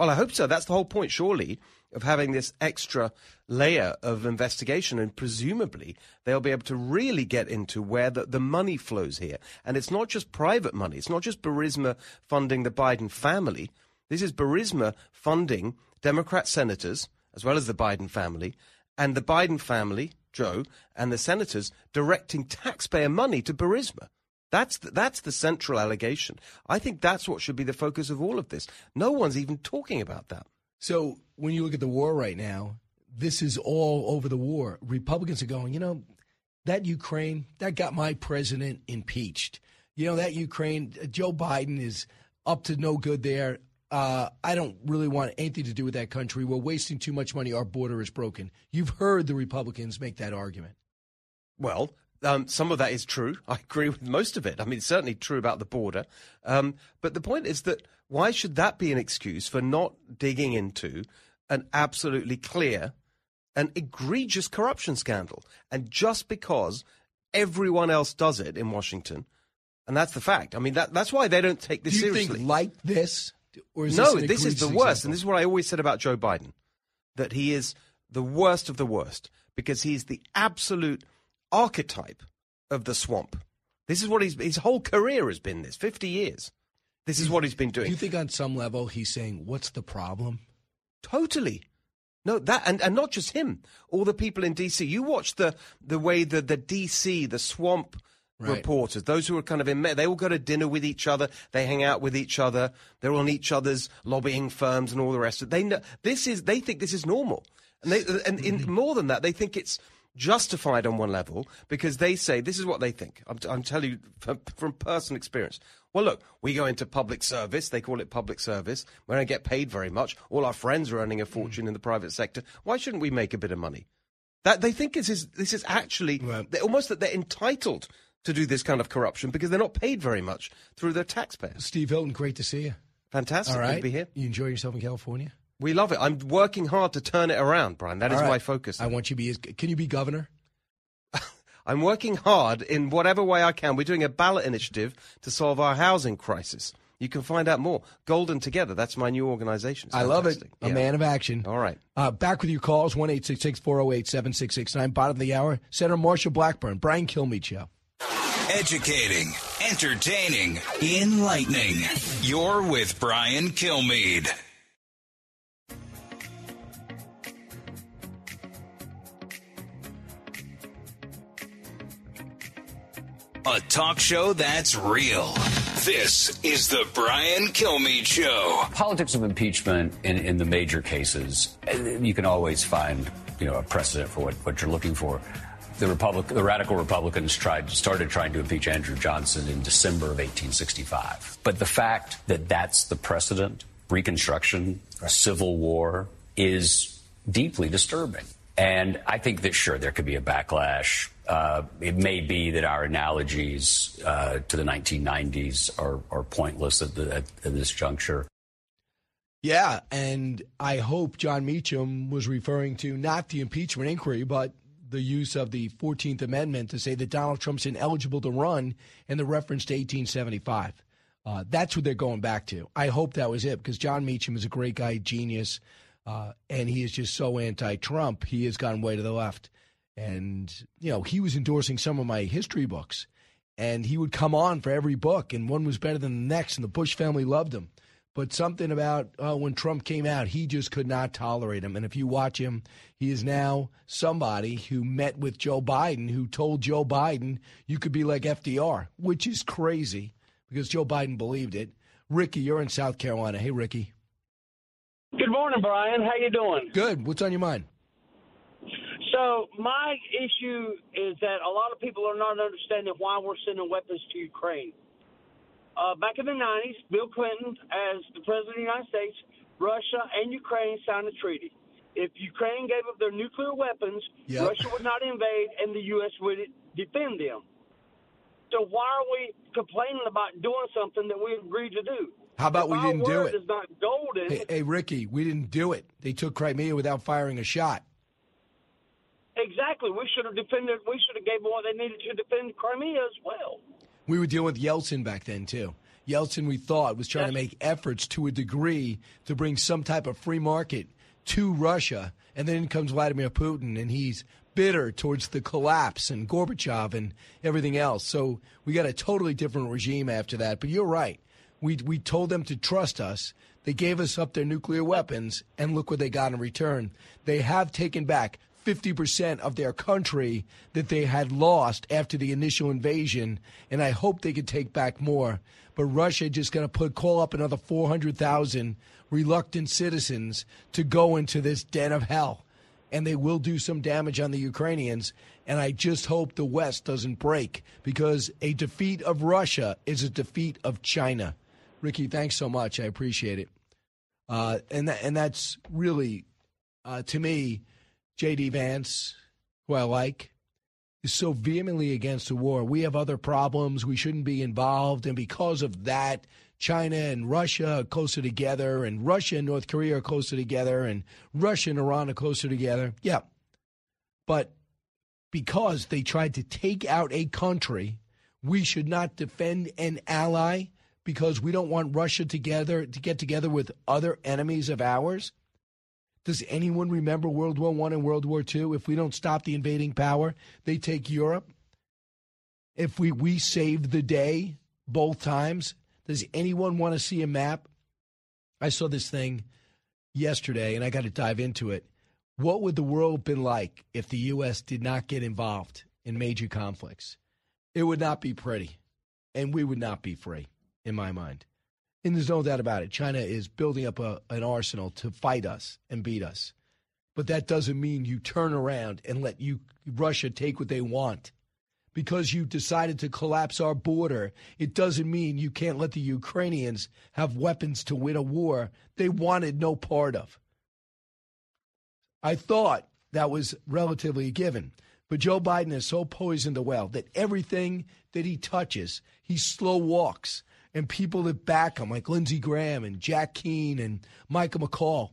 Well, I hope so. That's the whole point, surely, of having this extra layer of investigation. And presumably, they'll be able to really get into where the, the money flows here. And it's not just private money, it's not just Burisma funding the Biden family. This is Burisma funding Democrat senators, as well as the Biden family, and the Biden family, Joe, and the senators directing taxpayer money to Burisma. That's the, that's the central allegation. I think that's what should be the focus of all of this. No one's even talking about that. So when you look at the war right now, this is all over the war. Republicans are going, you know, that Ukraine, that got my president impeached. You know, that Ukraine, Joe Biden is up to no good there uh, I don't really want anything to do with that country. We're wasting too much money. Our border is broken. You've heard the Republicans make that argument. Well, um, some of that is true. I agree with most of it. I mean, it's certainly true about the border. Um, but the point is that why should that be an excuse for not digging into an absolutely clear and egregious corruption scandal? And just because everyone else does it in Washington, and that's the fact. I mean, that, that's why they don't take this Do you seriously. Think like this, or is no, this, this is the example? worst, and this is what I always said about Joe Biden, that he is the worst of the worst because he's the absolute archetype of the swamp. This is what he's his whole career has been. This fifty years. This is what he's been doing. Do you think on some level he's saying, "What's the problem"? Totally. No, that and, and not just him. All the people in DC. You watch the the way the the DC the swamp right. reporters, those who are kind of in, they all go to dinner with each other, they hang out with each other, they're on each other's lobbying firms and all the rest of it. They know this is, they think this is normal. And, they, and in, mm-hmm. more than that, they think it's justified on one level because they say this is what they think. I'm, I'm telling you from, from, personal experience. Well, look, we go into public service. They call it public service. We don't get paid very much. All our friends are earning a fortune mm. in the private sector. Why shouldn't we make a bit of money? That they think this is this is actually almost that they're entitled to do this kind of corruption because they're not paid very much through their taxpayers. Steve Hilton, great to see you. Fantastic. All right. Good to be here. You enjoy yourself in California? We love it. I'm working hard to turn it around, Brian. That All is right. my focus. I want you to be. Can you be governor? I'm working hard in whatever way I can. We're doing a ballot initiative to solve our housing crisis. You can find out more. Golden Together, that's my new organization. I love it. A yeah. man of action. All right. Uh, back with your calls, 1 408 7669. Bottom of the hour, Senator Marsha Blackburn, Brian Kilmeade Show. Educating, entertaining, enlightening. You're with Brian Kilmeade. A talk show that's real This is the Brian Kilmeade Show. Politics of impeachment in, in the major cases, you can always find you know a precedent for what, what you're looking for. The Republic, the radical Republicans tried started trying to impeach Andrew Johnson in December of 1865. But the fact that that's the precedent, Reconstruction, right. Civil War, is deeply disturbing. And I think that sure there could be a backlash. Uh, it may be that our analogies uh, to the 1990s are, are pointless at this juncture. Yeah, and I hope Jon Meacham was referring to not the impeachment inquiry, but the use of the 14th Amendment to say that Donald Trump's ineligible to run and the reference to 1875. Uh, that's what they're going back to. I hope that was it because Jon Meacham is a great guy, genius, uh, and he is just so anti Trump. He has gone way to the left. And, you know, he was endorsing some of my history books, and he would come on for every book, and one was better than the next, and the Bush family loved him. But something about uh, when Trump came out, he just could not tolerate him. And if you watch him, he is now somebody who met with Joe Biden, who told Joe Biden, you could be like FDR, which is crazy because Joe Biden believed it. Ricky, you're in South Carolina. Hey, Ricky. Good morning, Brian. How you doing? Good. What's on your mind? So my issue is that a lot of people are not understanding why we're sending weapons to Ukraine uh, back in the 90s, Bill Clinton, as the President of the United States, Russia and Ukraine signed a treaty. If Ukraine gave up their nuclear weapons, yep. Russia would not invade and the U.S. would defend them. So why are we complaining about doing something that we agreed to do? How about if we didn't do it? Is not golden. Hey, hey, Ricky, we didn't do it. They took Crimea without firing a shot. Exactly. We should have defended. We should have gave them what they needed to defend Crimea as well. We were dealing with Yeltsin back then, too. Yeltsin, we thought, was trying to make efforts to a degree to bring some type of free market to Russia. And then comes Vladimir Putin, and he's bitter towards the collapse and Gorbachev and everything else. So we got a totally different regime after that. But you're right. We, we told them to trust us. They gave us up their nuclear weapons, and look what they got in return. They have taken back 50% of their country that they had lost after the initial invasion, and I hope they could take back more. But Russia just going to put call up another 400,000 reluctant citizens to go into this den of hell, and they will do some damage on the Ukrainians. And I just hope the West doesn't break because a defeat of Russia is a defeat of China. Ricky, thanks so much. I appreciate it. Uh, and that, and that's really, uh, to me, J.D. Vance, who I like, is so vehemently against the war. We have other problems. We shouldn't be involved. And because of that, China and Russia are closer together, and Russia and North Korea are closer together, and Russia and Iran are closer together. Yeah. But because they tried to take out a country, we should not defend an ally because we don't want Russia together to get together with other enemies of ours. Does anyone remember World War One and World War Two? If we don't stop the invading power, they take Europe. If we we saved the day both times, does anyone want to see a map? I saw this thing yesterday, and I got to dive into it. What would the world been like if the U.S. did not get involved in major conflicts? It would not be pretty, and we would not be free, in my mind. And there's no doubt about it. China is building up a, an arsenal to fight us and beat us. But that doesn't mean you turn around and let you Russia take what they want. Because you decided to collapse our border, it doesn't mean you can't let the Ukrainians have weapons to win a war they wanted no part of. I thought that was relatively given. But Joe Biden has so poisoned the well that everything that he touches, he slow walks and people that back him, like Lindsey Graham and Jack Keane and Michael McCaul,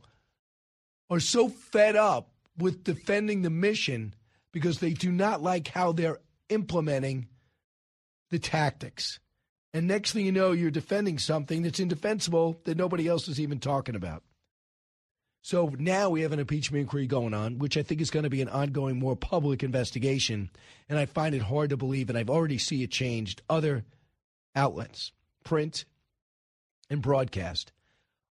are so fed up with defending the mission because they do not like how they're implementing the tactics. And next thing you know, you're defending something that's indefensible that nobody else is even talking about. So now we have an impeachment inquiry going on, which I think is going to be an ongoing, more public investigation. And I find it hard to believe, and I've already see it changed other outlets print, and broadcast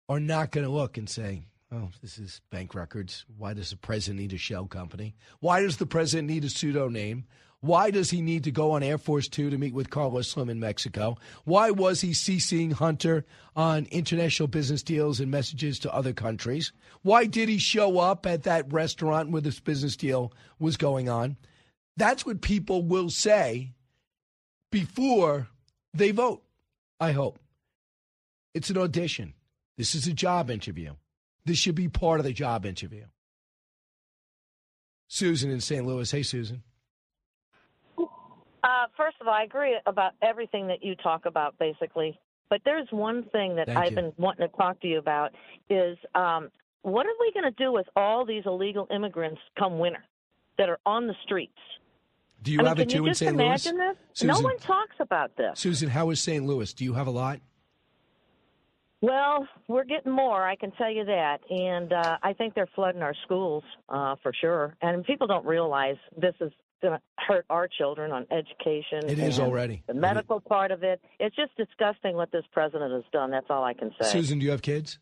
are not going to look and say, oh, this is bank records. Why does the president need a shell company? Why does the president need a pseudo name? Why does he need to go on Air Force Two to meet with Carlos Slim in Mexico? Why was he CCing Hunter on international business deals and messages to other countries? Why did he show up at that restaurant where this business deal was going on? That's what people will say before they vote, I hope. It's an audition. This is a job interview. This should be part of the job interview. Susan in St. Louis. Hey, Susan. Uh, first of all, I agree about everything that you talk about, basically. But there's one thing that Thank I've you. been wanting to talk to you about is um, what are we going to do with all these illegal immigrants come winter that are on the streets? Do you I mean, have can it too in St. Louis? this? No one talks about this. Susan, how is St. Louis? Do you have a lot? Well, we're getting more, I can tell you that. And uh, I think they're flooding our schools uh, for sure. And people don't realize this is going to hurt our children on education. It is already. The medical part of it. It's just disgusting what this president has done. That's all I can say. Susan, do you have kids?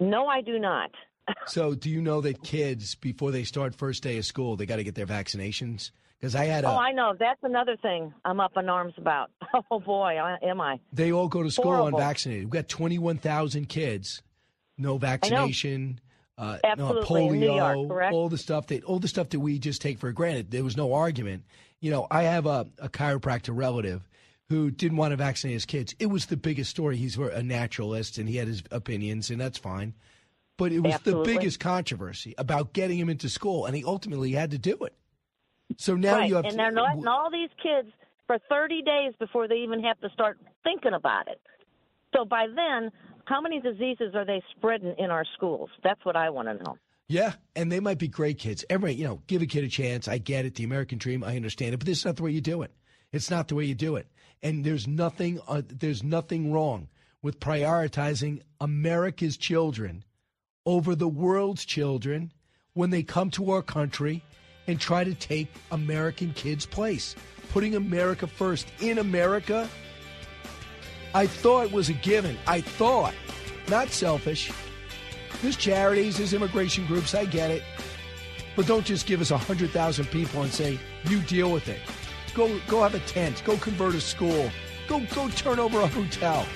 No, I do not. So, do you know that kids, before they start first day of school, they got to get their vaccinations? Because I had a, Oh, I know. That's another thing I'm up in arms about. Oh, boy, I, am I. they all go to school Horrible. unvaccinated. We've got 21,000 kids, no vaccination, uh, no Absolutely, polio, York, all the stuff that all the stuff that we just take for granted. There was no argument. You know, I have a, a chiropractor relative who didn't want to vaccinate his kids. It was the biggest story. He's a naturalist and he had his opinions, and that's fine. But it was Absolutely. the biggest controversy about getting him into school, and he ultimately had to do it. So now right. you have and to, they're letting all these kids for 30 days before they even have to start thinking about it. So by then, how many diseases are they spreading in our schools? That's what I want to know. Yeah, and they might be great kids. Everybody, you know, give a kid a chance. I get it. The American dream, I understand it, but this is not the way you do it. It's not the way you do it. And there's nothing, uh, there's nothing wrong with prioritizing America's children over the world's children when they come to our country and try to take American kids' place. Putting America first in America, I thought was a given. I thought, not selfish. There's charities, there's immigration groups, I get it. But don't just give us 100,000 people and say, you deal with it. Go, go have a tent, go convert a school, go, go turn over a hotel.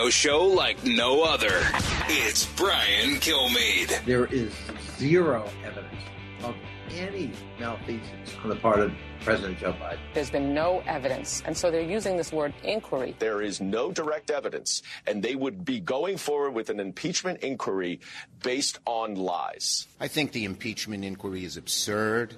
Radio show like no other. It's Brian Kilmeade. There is zero evidence of any malfeasance on the part of President Joe Biden. There's been no evidence. And so they're using this word inquiry. There is no direct evidence, and they would be going forward with an impeachment inquiry based on lies. I think the impeachment inquiry is absurd.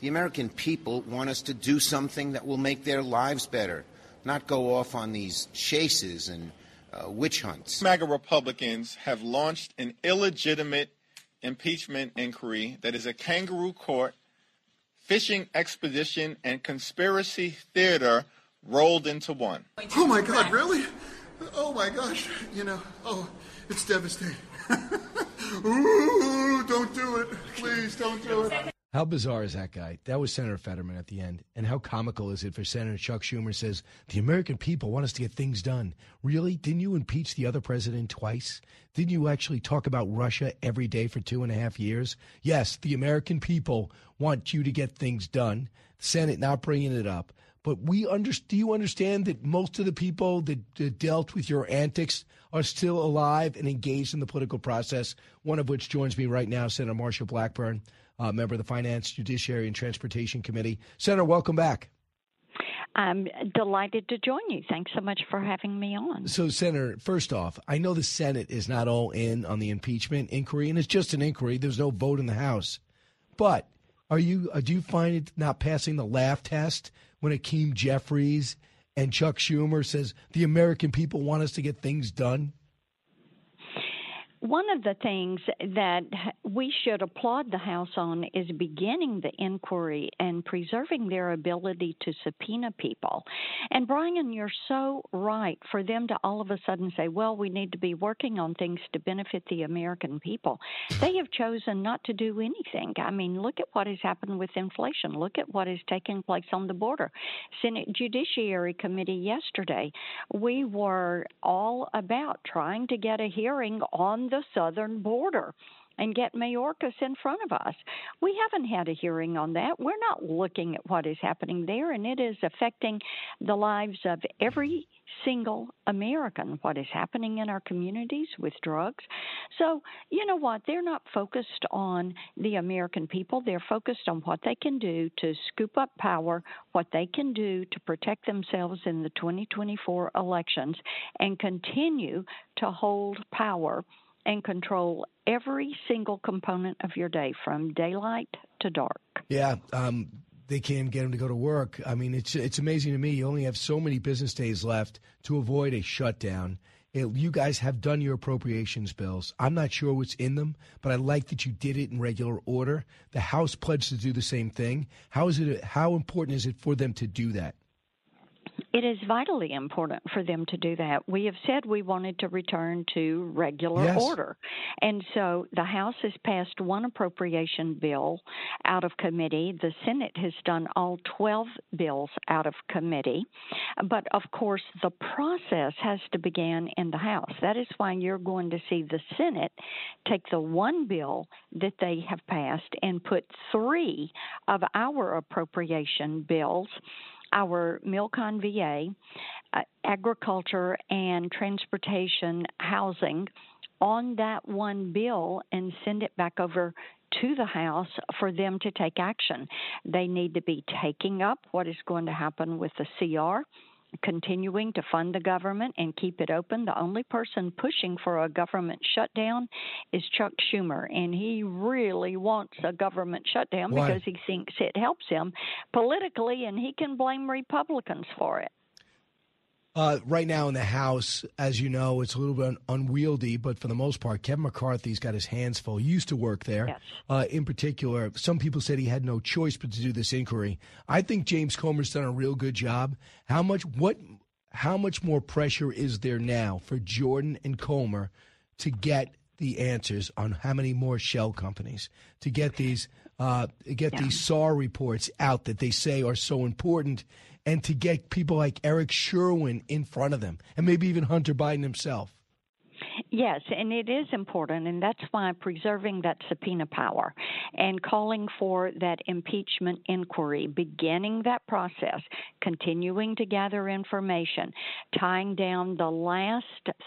The American people want us to do something that will make their lives better, not go off on these chases and uh, witch hunts. MAGA Republicans have launched an illegitimate impeachment inquiry that is a kangaroo court, fishing expedition, and conspiracy theater rolled into one. Oh my God, really? Oh my gosh, you know, oh, it's devastating. Ooh, don't do it. Please don't do it. How bizarre is that guy? That was Senator Fetterman at the end. And how comical is it for Senator Chuck Schumer says, the American people want us to get things done. Really? Didn't you impeach the other president twice? Didn't you actually talk about Russia every day for two and a half years? Yes, the American people want you to get things done. Senate not bringing it up. But we under, do you understand that most of the people that, that dealt with your antics are still alive and engaged in the political process? One of which joins me right now, Senator Marsha Blackburn, uh, member of the Finance, Judiciary, and Transportation Committee. Senator, welcome back. I'm delighted to join you. Thanks so much for having me on. So, Senator, first off, I know the Senate is not all in on the impeachment inquiry, and it's just an inquiry. There's no vote in the House. But are you? Uh, do you find it not passing the laugh test when Hakeem Jeffries and Chuck Schumer says the American people want us to get things done? One of the things that we should applaud the House on is beginning the inquiry and preserving their ability to subpoena people. And Brian, you're so right for them to all of a sudden say, well, we need to be working on things to benefit the American people. They have chosen not to do anything. I mean, look at what has happened with inflation. Look at what is taking place on the border. Senate Judiciary Committee yesterday, we were all about trying to get a hearing on the southern border and get Mayorkas in front of us. We haven't had a hearing on that. We're not looking at what is happening there, and it is affecting the lives of every single American, what is happening in our communities with drugs. So, you know what? They're not focused on the American people. They're focused on what they can do to scoop up power, what they can do to protect themselves in the 2024 elections, and continue to hold power and control every single component of your day from daylight to dark. Yeah. Um, they can't get them to go to work. I mean, it's it's amazing to me. You only have so many business days left to avoid a shutdown. It, you guys have done your appropriations bills. I'm not sure what's in them, but I like that you did it in regular order. The House pledged to do the same thing. How is it? How important is it for them to do that? It is vitally important for them to do that. We have said we wanted to return to regular yes. order. And so the House has passed one appropriation bill out of committee. The Senate has done all 12 bills out of committee. But of course, the process has to begin in the House. That is why you're going to see the Senate take the one bill that they have passed and put three of our appropriation bills our Milcon VA, uh, agriculture and transportation housing on that one bill and send it back over to the House for them to take action. They need to be taking up what is going to happen with the CR continuing to fund the government and keep it open. The only person pushing for a government shutdown is Chuck Schumer, and he really wants a government shutdown Why? because he thinks it helps him politically, and he can blame Republicans for it. Uh, right now in the House, as you know, it's a little bit unwieldy, but for the most part, Kevin McCarthy's got his hands full. He used to work there. Yes. Uh, in particular, some people said he had no choice but to do this inquiry. I think James Comer's done a real good job. How much what how much more pressure is there now for Jordan and Comer to get the answers on how many more shell companies to get these uh, get Yeah. these SAR reports out that they say are so important, and to get people like Eric Schwerin in front of them, and maybe even Hunter Biden himself. Yes, and it is important, and that's why preserving that subpoena power and calling for that impeachment inquiry, beginning that process, continuing to gather information, tying down the last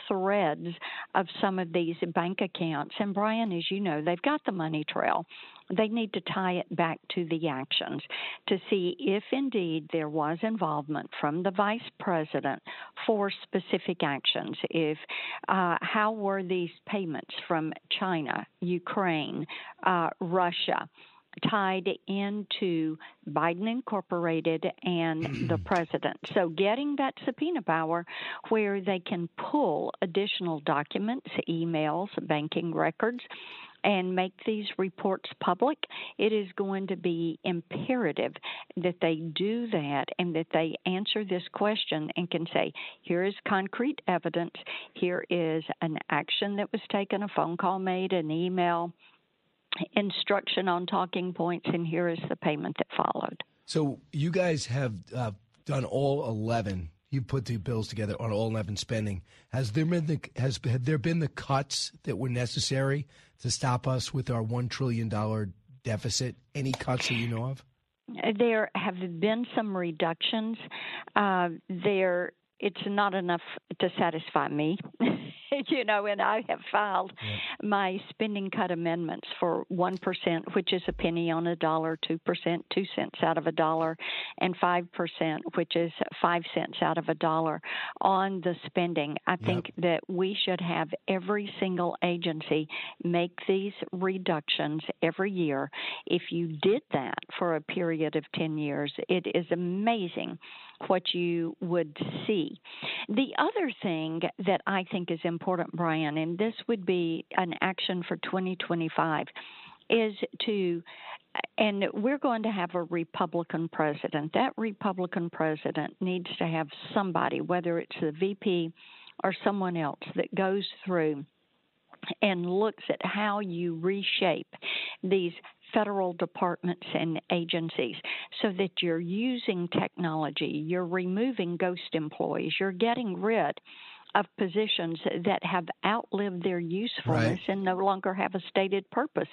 threads of some of these bank accounts. And Brian, as you know, they've got the money trail. They need to tie it back to the actions to see if indeed there was involvement from the vice president for specific actions. If uh, how were these payments from China, Ukraine, uh, Russia? tied into Biden Incorporated and the president. So, getting that subpoena power where they can pull additional documents, emails, banking records, and make these reports public, it is going to be imperative that they do that and that they answer this question and can say, here is concrete evidence, here is an action that was taken, a phone call made, an email instruction on talking points, and here is the payment that followed. So you guys have uh, done all eleven. You put the bills together on all eleven spending. Has there been the has have there been the cuts that were necessary to stop us with our one trillion dollar deficit? Any cuts that you know of? There have been some reductions. Uh, there, it's not enough to satisfy me. you know, and I have filed my spending cut amendments for 1%, which is a penny on a dollar, 2%, 2 cents out of a dollar, and 5%, which is 5 cents out of a dollar on the spending. I think that we should have every single agency make these reductions every year. If you did that for a period of 10 years, it is amazing what you would see. The other thing that I think is important Brian, and this would be an action for 2025, is to and we're going to have a Republican president. That Republican president needs to have somebody, whether it's the VP or someone else, that goes through and looks at how you reshape these federal departments and agencies so that you're using technology, you're removing ghost employees, you're getting rid of positions that have outlived their usefulness right. and no longer have a stated purpose.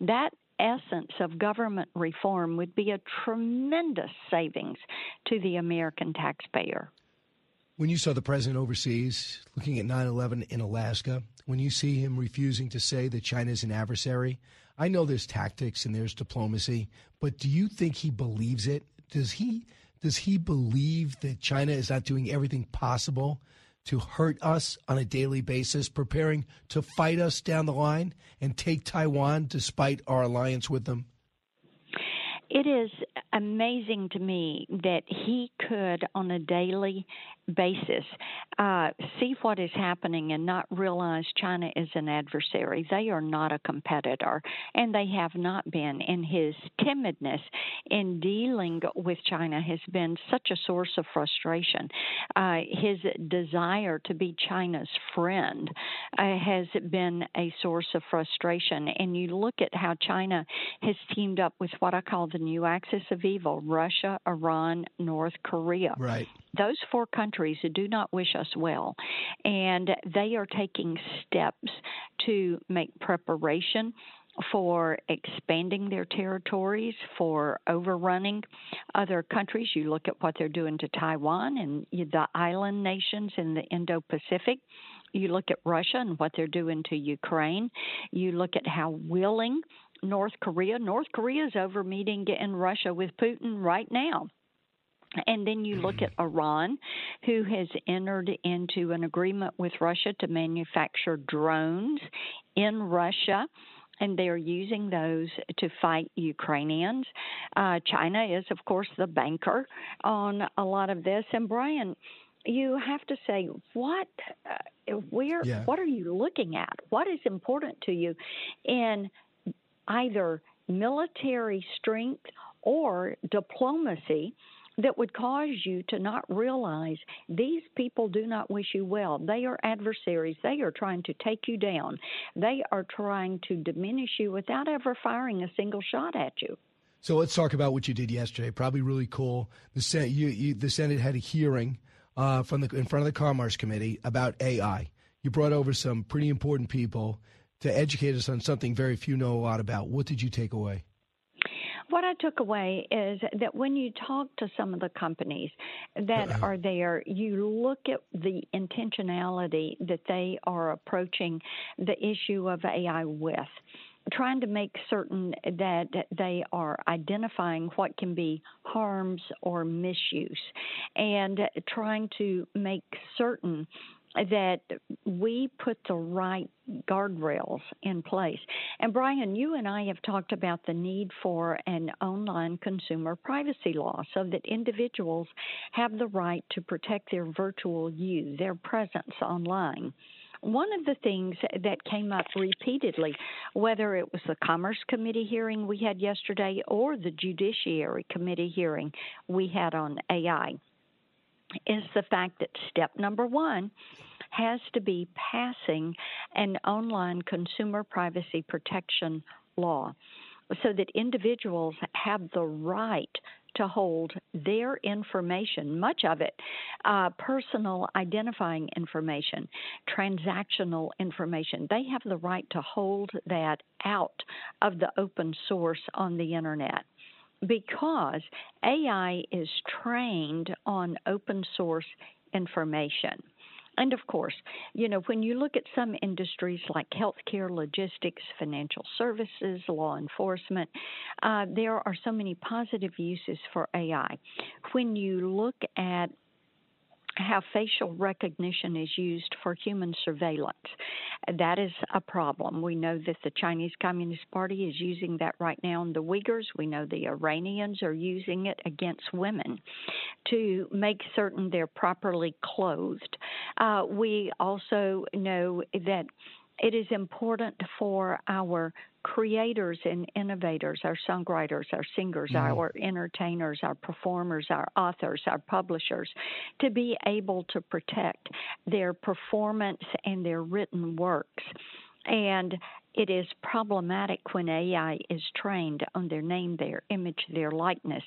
That essence of government reform would be a tremendous savings to the American taxpayer. When you saw the president overseas looking at 9 11 in Alaska, when you see him refusing to say that China is an adversary, I know there's tactics and there's diplomacy, but do you think he believes it? Does he does he believe that China is not doing everything possible to hurt us on a daily basis, preparing to fight us down the line and take Taiwan despite our alliance with them? It is amazing to me that he could, on a daily basis, uh, see what is happening and not realize China is an adversary. They are not a competitor, and they have not been. And his timidness in dealing with China has been such a source of frustration. Uh, his desire to be China's friend uh, has been a source of frustration. And you look at how China has teamed up with what I call the new axis of evil Russia, Iran, North Korea. Right. Those four countries do not wish us well, and they are taking steps to make preparation for expanding their territories, for overrunning other countries. You look at what they're doing to Taiwan and the island nations in the Indo Pacific. You look at Russia and what they're doing to Ukraine. You look at how willing North Korea. North Korea is over meeting in Russia with Putin right now. And then you look at Iran, who has entered into an agreement with Russia to manufacture drones in Russia and they're using those to fight Ukrainians. Uh, China is, of course, the banker on a lot of this. And Brian, you have to say what, uh, where, yeah. what are you looking at? What is important to you in either military strength or diplomacy that would cause you to not realize these people do not wish you well. They are adversaries. They are trying to take you down. They are trying to diminish you without ever firing a single shot at you. So let's talk about what you did yesterday. Probably really cool. The Senate, you, you, the Senate had a hearing uh, from the in front of the Commerce Committee about AI. You brought over some pretty important people to educate us on something very few know a lot about. What did you take away? What I took away is that when you talk to some of the companies that uh-huh. are there, you look at the intentionality that they are approaching the issue of AI with trying to make certain that they are identifying what can be harms or misuse and trying to make certain that we put the right guardrails in place. And Brian, you and I have talked about the need for an online consumer privacy law so that individuals have the right to protect their virtual you, their presence online one of the things that came up repeatedly, whether it was the Commerce Committee hearing we had yesterday or the Judiciary Committee hearing we had on AI, is the fact that step number one has to be passing an online consumer privacy protection law so that individuals have the right to hold their information, much of it uh, personal identifying information, transactional information. They have the right to hold that out of the open source on the internet because AI is trained on open source information. And of course, you know, when you look at some industries like healthcare, logistics, financial services, law enforcement, uh, there are so many positive uses for AI. When you look at how facial recognition is used for human surveillance. That is a problem. We know that the Chinese Communist Party is using that right now on the Uyghurs. We know the Iranians are using it against women to make certain they're properly clothed. Uh, we also know that it is important for our creators and innovators, our songwriters, our singers, mm-hmm. our entertainers, our performers, our authors, our publishers, to be able to protect their performance and their written works. And it is problematic when AI is trained on their name, their image, their likeness,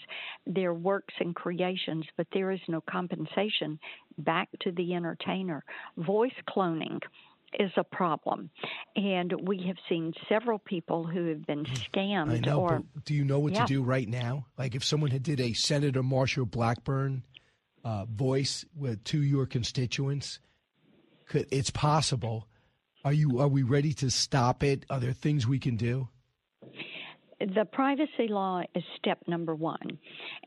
their works and creations, but there is no compensation back to the entertainer. Voice cloning is a problem. And we have seen several people who have been scammed. I know, or, do you know what yeah. to do right now? Like if someone had did a Senator Marsha Blackburn uh, voice with, to your constituents, could it's possible. Are you? Are we ready to stop it? Are there things we can do? The privacy law is step number one.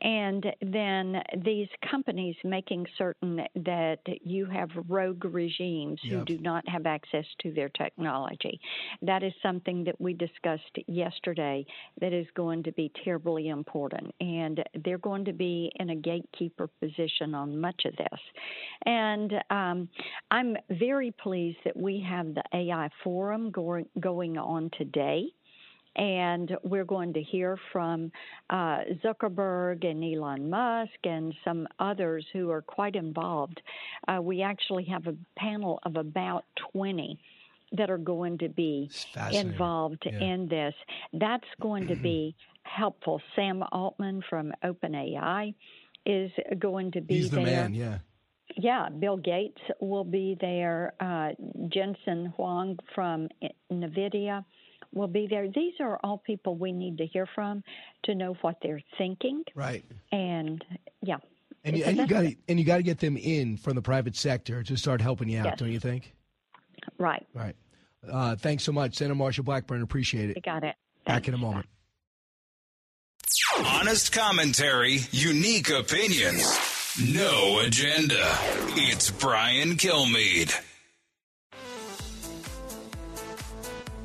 And then these companies making certain that you have rogue regimes yep. who do not have access to their technology. That is something that we discussed yesterday that is going to be terribly important. And they're going to be in a gatekeeper position on much of this. And um, I'm very pleased that we have the AI forum going, going on today and we're going to hear from uh, Zuckerberg and Elon Musk and some others who are quite involved. Uh, we actually have a panel of about 20 that are going to be involved yeah. in this. That's going to be helpful. Sam Altman from OpenAI is going to be He's the there. man, yeah. Yeah, Bill Gates will be there. Uh, Jensen Huang from NVIDIA will be there. These are all people we need to hear from to know what they're thinking. Right. And yeah. And you, and you got and you got to get them in from the private sector to start helping you out, yes. don't you think? Right. Right. Uh, thanks so much, Senator Marsha Blackburn. Appreciate it. You got it. Back in a moment. Honest commentary, unique opinions, no agenda. It's Brian Kilmeade.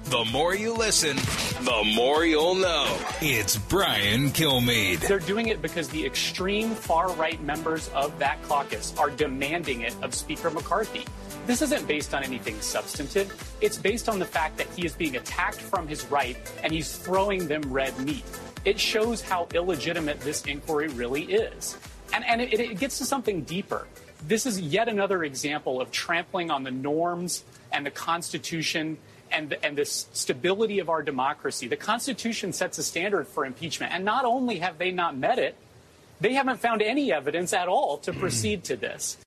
The more you listen, the more you'll know. It's Brian Kilmeade. They're doing it because the extreme far right members of that caucus are demanding it of Speaker McCarthy. This isn't based on anything substantive. It's based on the fact that he is being attacked from his right and he's throwing them red meat. It shows how illegitimate this inquiry really is. And, and it, it gets to something deeper. This is yet another example of trampling on the norms and the Constitution and, and the stability of our democracy. The Constitution sets a standard for impeachment. And not only have they not met it, they haven't found any evidence at all to proceed to this.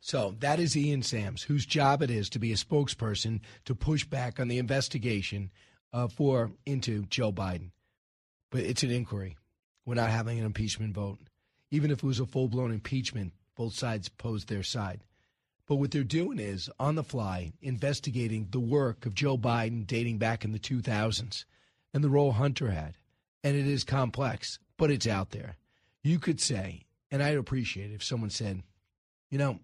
So that is Ian Sams, whose job it is to be a spokesperson to push back on the investigation uh, for into Joe Biden. But it's an inquiry. We're not having an impeachment vote. Even if it was a full blown impeachment, both sides posed their side. But what they're doing is, on the fly, investigating the work of Joe Biden dating back in the 2000s and the role Hunter had. And it is complex, but it's out there. You could say, and I'd appreciate it if someone said, you know,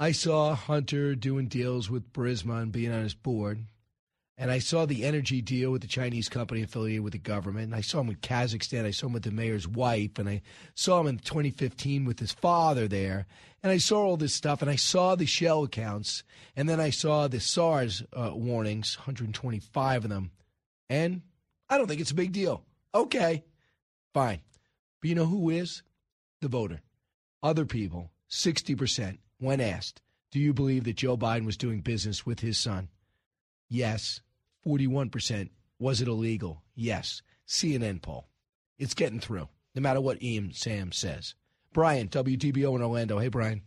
I saw Hunter doing deals with Burisma and being on his board. And I saw the energy deal with the Chinese company affiliated with the government. And I saw him with Kazakhstan. I saw him with the mayor's wife. And I saw him in 2015 with his father there. And I saw all this stuff. And I saw the shell accounts. And then I saw the SARS uh, warnings, 125 of them. And I don't think it's a big deal. Okay, fine. But you know who is? The voter. Other people, 60%, when asked, do you believe that Joe Biden was doing business with his son? Yes. 41%. Was it illegal? Yes. CNN poll. It's getting through, no matter what Ian Sam says. Brian, WTBO in Orlando. Hey, Brian.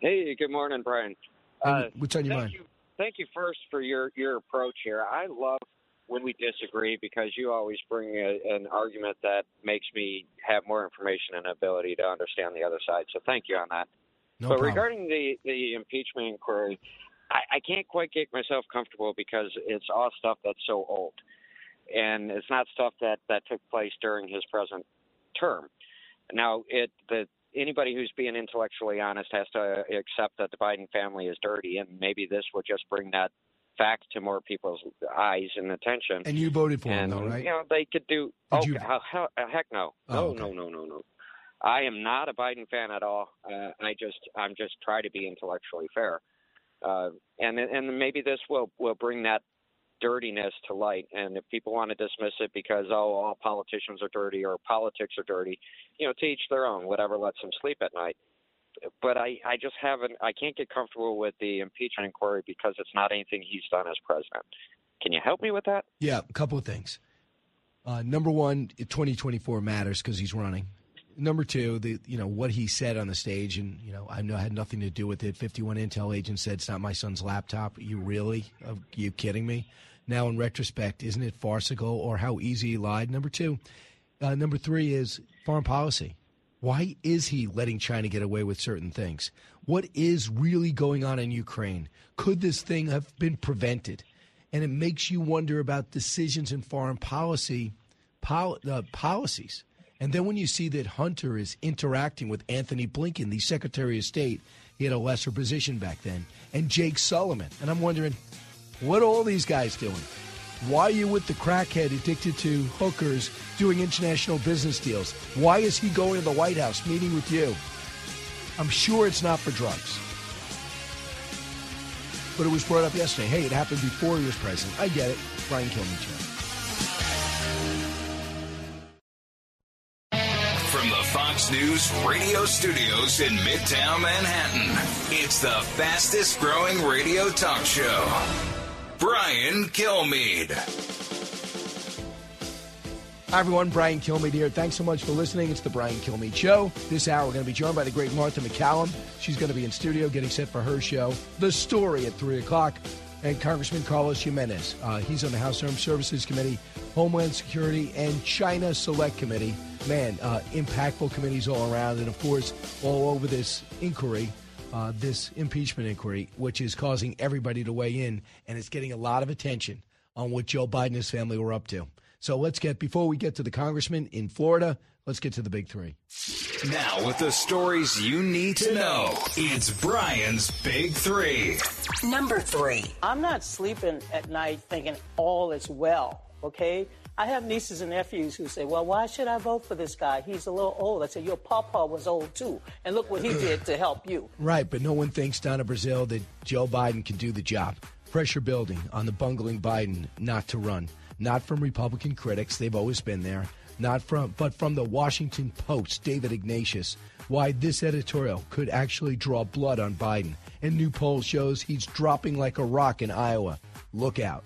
Hey, good morning, Brian. Uh, What's on your thank mind? You, thank you first for your, your approach here. I love when we disagree because you always bring a, an argument that makes me have more information and ability to understand the other side. So thank you on that. No but problem. regarding the, the impeachment inquiry, I, I can't quite get myself comfortable because it's all stuff that's so old, and it's not stuff that that took place during his present term. Now, it the anybody who's being intellectually honest has to accept that the Biden family is dirty, and maybe this will just bring that fact to more people's eyes and attention. And you voted for and, him, though, right? You know, they could do. Did oh, you- hell, hell, heck no, Oh, no, okay. no, no, no, no. I am not a Biden fan at all. Uh, I just, I'm just try to be intellectually fair, uh, and and maybe this will will bring that dirtiness to light. And if people want to dismiss it because oh, all politicians are dirty or politics are dirty, you know, to each their own. Whatever lets them sleep at night. But I, I just haven't. I can't get comfortable with the impeachment inquiry because it's not anything he's done as president. Can you help me with that? Yeah, a couple of things. Uh, number one, 2024 matters because he's running. Number two, the you know what he said on the stage, and you know I know had nothing to do with it. 51 intel agents said it's not my son's laptop. You really? Are you kidding me? Now, in retrospect, isn't it farcical or how easy he lied? Number two, uh, number three is foreign policy. Why is he letting China get away with certain things? What is really going on in Ukraine? Could this thing have been prevented? And it makes you wonder about decisions in foreign policy pol- uh, policies. And then when you see that Hunter is interacting with Antony Blinken, the Secretary of State, he had a lesser position back then, and Jake Sullivan. And I'm wondering, what are all these guys doing? Why are you with the crackhead addicted to hookers doing international business deals? Why is he going to the White House meeting with you? I'm sure it's not for drugs. But it was brought up yesterday. Hey, it happened before he was president. I get it. Brian Kilmeade Fox News radio studios in Midtown Manhattan, it's the fastest growing radio talk show. Brian Kilmeade. Hi, everyone. Brian Kilmeade here. Thanks so much for listening. It's the Brian Kilmeade Show. This hour, we're going to be joined by the great Martha MacCallum. She's going to be in studio getting set for her show, The Story, at 3 o'clock. And Congressman Carlos Gimenez. Uh, he's on the House Armed Services Committee, Homeland Security, and China Select Committee. Man, uh, impactful committees all around. And, of course, all over this inquiry, uh, this impeachment inquiry, which is causing everybody to weigh in. And it's getting a lot of attention on what Joe Biden and his family were up to. So let's get, before we get to the congressman in Florida, let's get to the big three. Now, with the stories you need to know, it's Brian's Big Three. Number three. I'm not sleeping at night thinking all is well, okay? I have nieces and nephews who say, well, why should I vote for this guy? He's a little old. I said, your papa was old too. And look what he did to help you. Right, but no one thinks down in Brazil that Joe Biden can do the job. Pressure building on the bungling Biden not to run. Not from Republican critics, they've always been there. Not from, but from the Washington Post, David Ignatius. Why this editorial could actually draw blood on Biden. And new poll shows he's dropping like a rock in Iowa. Look out.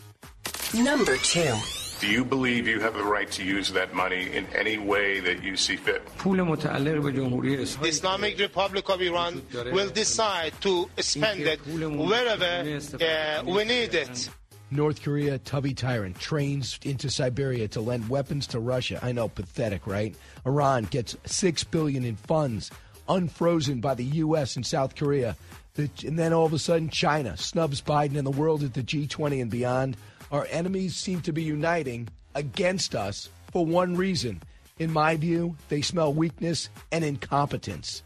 Number two. Do you believe you have the right to use that money in any way that you see fit? The Islamic Republic of Iran will decide to spend it wherever uh, we need it. North Korea Tubby Tyrant trains into Siberia to lend weapons to Russia. I know, pathetic, right? Iran gets six billion in funds unfrozen by the U.S. and South Korea. The, and then all of a sudden, China snubs Biden and the world at the G20 and beyond. Our enemies seem to be uniting against us for one reason. In my view, they smell weakness and incompetence.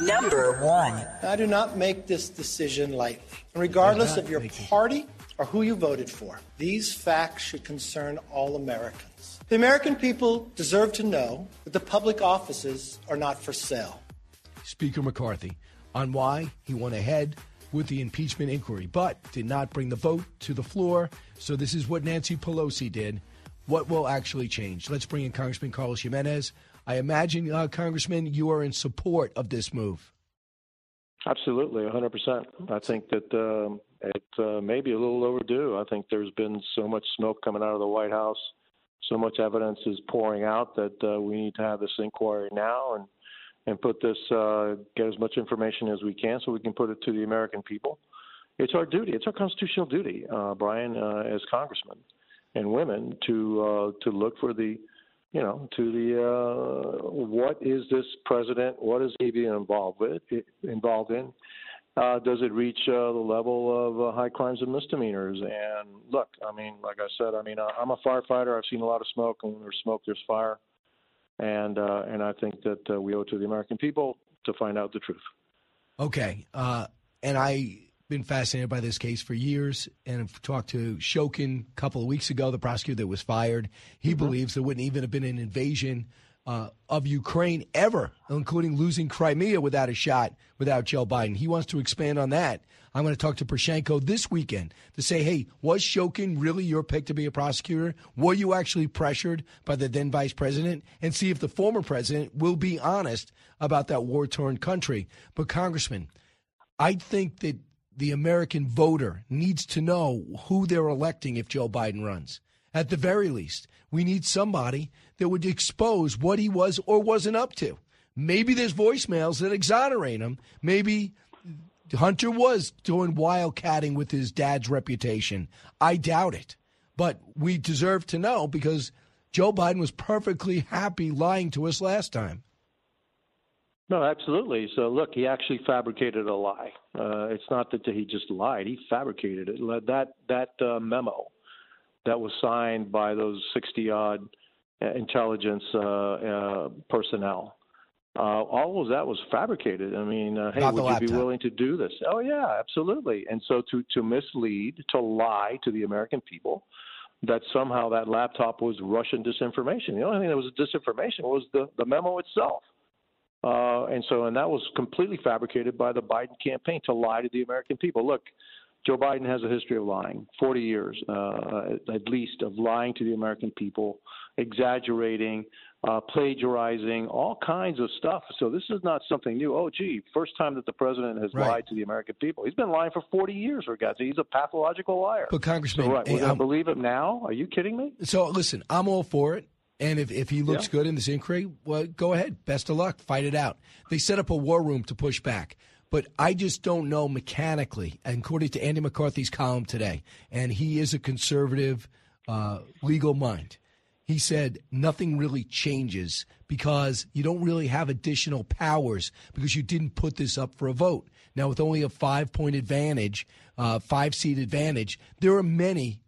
Number one. I do not make this decision lightly. And regardless of your party or who you voted for, these facts should concern all Americans. The American people deserve to know that the public offices are not for sale. Speaker McCarthy on why he went ahead with the impeachment inquiry, but did not bring the vote to the floor. So this is what Nancy Pelosi did. What will actually change? Let's bring in Congressman Carlos Gimenez. I imagine, uh, Congressman, you are in support of this move. Absolutely, 100%. I think that um, it uh, may be a little overdue. I think there's been so much smoke coming out of the White House, so much evidence is pouring out that uh, we need to have this inquiry now and and put this, uh, get as much information as we can so we can put it to the American people. It's our duty. It's our constitutional duty, uh, Brian, uh, as congressmen and women, to uh, to look for the, you know, to the uh, what is this president? What is he being involved with? Involved in? Uh, does it reach uh, the level of uh, high crimes and misdemeanors? And look, I mean, like I said, I mean, I'm a firefighter. I've seen a lot of smoke, and when there's smoke, there's fire. And uh, and I think that uh, we owe it to the American people to find out the truth. Okay, uh, and I been fascinated by this case for years and I've talked to Shokin a couple of weeks ago, the prosecutor that was fired. He mm-hmm. believes there wouldn't even have been an invasion uh, of Ukraine ever, including losing Crimea without a shot without Joe Biden. He wants to expand on that. I'm going to talk to Poroshenko this weekend to say, hey, was Shokin really your pick to be a prosecutor? Were you actually pressured by the then vice president? And see if the former president will be honest about that war torn country. But, Congressman, I think that the American voter needs to know who they're electing if Joe Biden runs. At the very least, we need somebody that would expose what he was or wasn't up to. Maybe there's voicemails that exonerate him. Maybe Hunter was doing wildcatting with his dad's reputation. I doubt it. But we deserve to know because Joe Biden was perfectly happy lying to us last time. No, absolutely. So look, he actually fabricated a lie. Uh, it's not that he just lied; he fabricated it. That that uh, memo that was signed by those sixty odd intelligence uh, uh, personnel. Uh, all of that was fabricated. I mean, uh, hey, would you be willing to do this? Oh yeah, absolutely. And so to to mislead, to lie to the American people, that somehow that laptop was Russian disinformation. The only thing that was disinformation was the the memo itself. Uh, and so, and that was completely fabricated by the Biden campaign to lie to the American people. Look, Joe Biden has a history of lying, 40 years uh, at least of lying to the American people, exaggerating, uh, plagiarizing, all kinds of stuff. So this is not something new. Oh, gee, first time that the president has right. lied to the American people. He's been lying for 40 years, for God's sake. He's a pathological liar. But Congressman, so, right, we're going to believe it now? Are you kidding me? So listen, I'm all for it. And if, if he looks yeah. good in this inquiry, well, go ahead. Best of luck. Fight it out. They set up a war room to push back. But I just don't know mechanically, according to Andy McCarthy's column today, and he is a conservative uh, legal mind. He said nothing really changes because you don't really have additional powers because you didn't put this up for a vote. Now, with only a five point advantage, uh, five seat advantage, there are many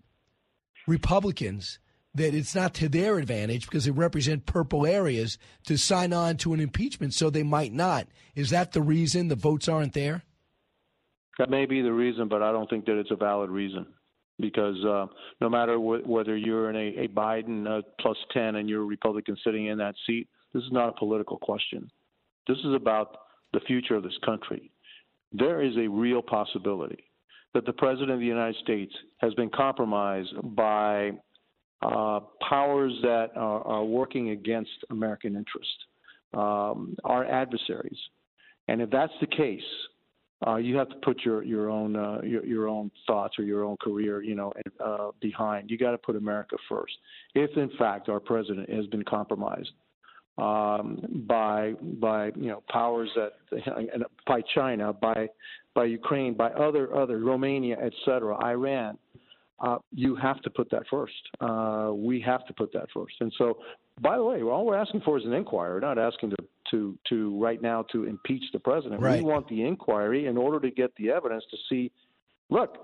Republicans that it's not to their advantage because they represent purple areas to sign on to an impeachment, so they might not. Is that the reason the votes aren't there? That may be the reason, but I don't think that it's a valid reason because uh, no matter wh- whether you're in a, a Biden uh, plus 10 and you're a Republican sitting in that seat, this is not a political question. This is about the future of this country. There is a real possibility that the President of the United States has been compromised by uh, powers that are, are, working against American interest, um, our adversaries. And if that's the case, uh, you have to put your your own uh, your, your own thoughts or your own career, you know, uh, behind. You got to put America first. If in fact our president has been compromised um, by by you know powers that by China, by by Ukraine, by other other Romania, etc., Iran, uh, you have to put that first. Uh, we have to put that first. And so, by the way, all we're asking for is an inquiry. We're not asking to to to right now to impeach the president. Right. We want the inquiry in order to get the evidence to see. Look,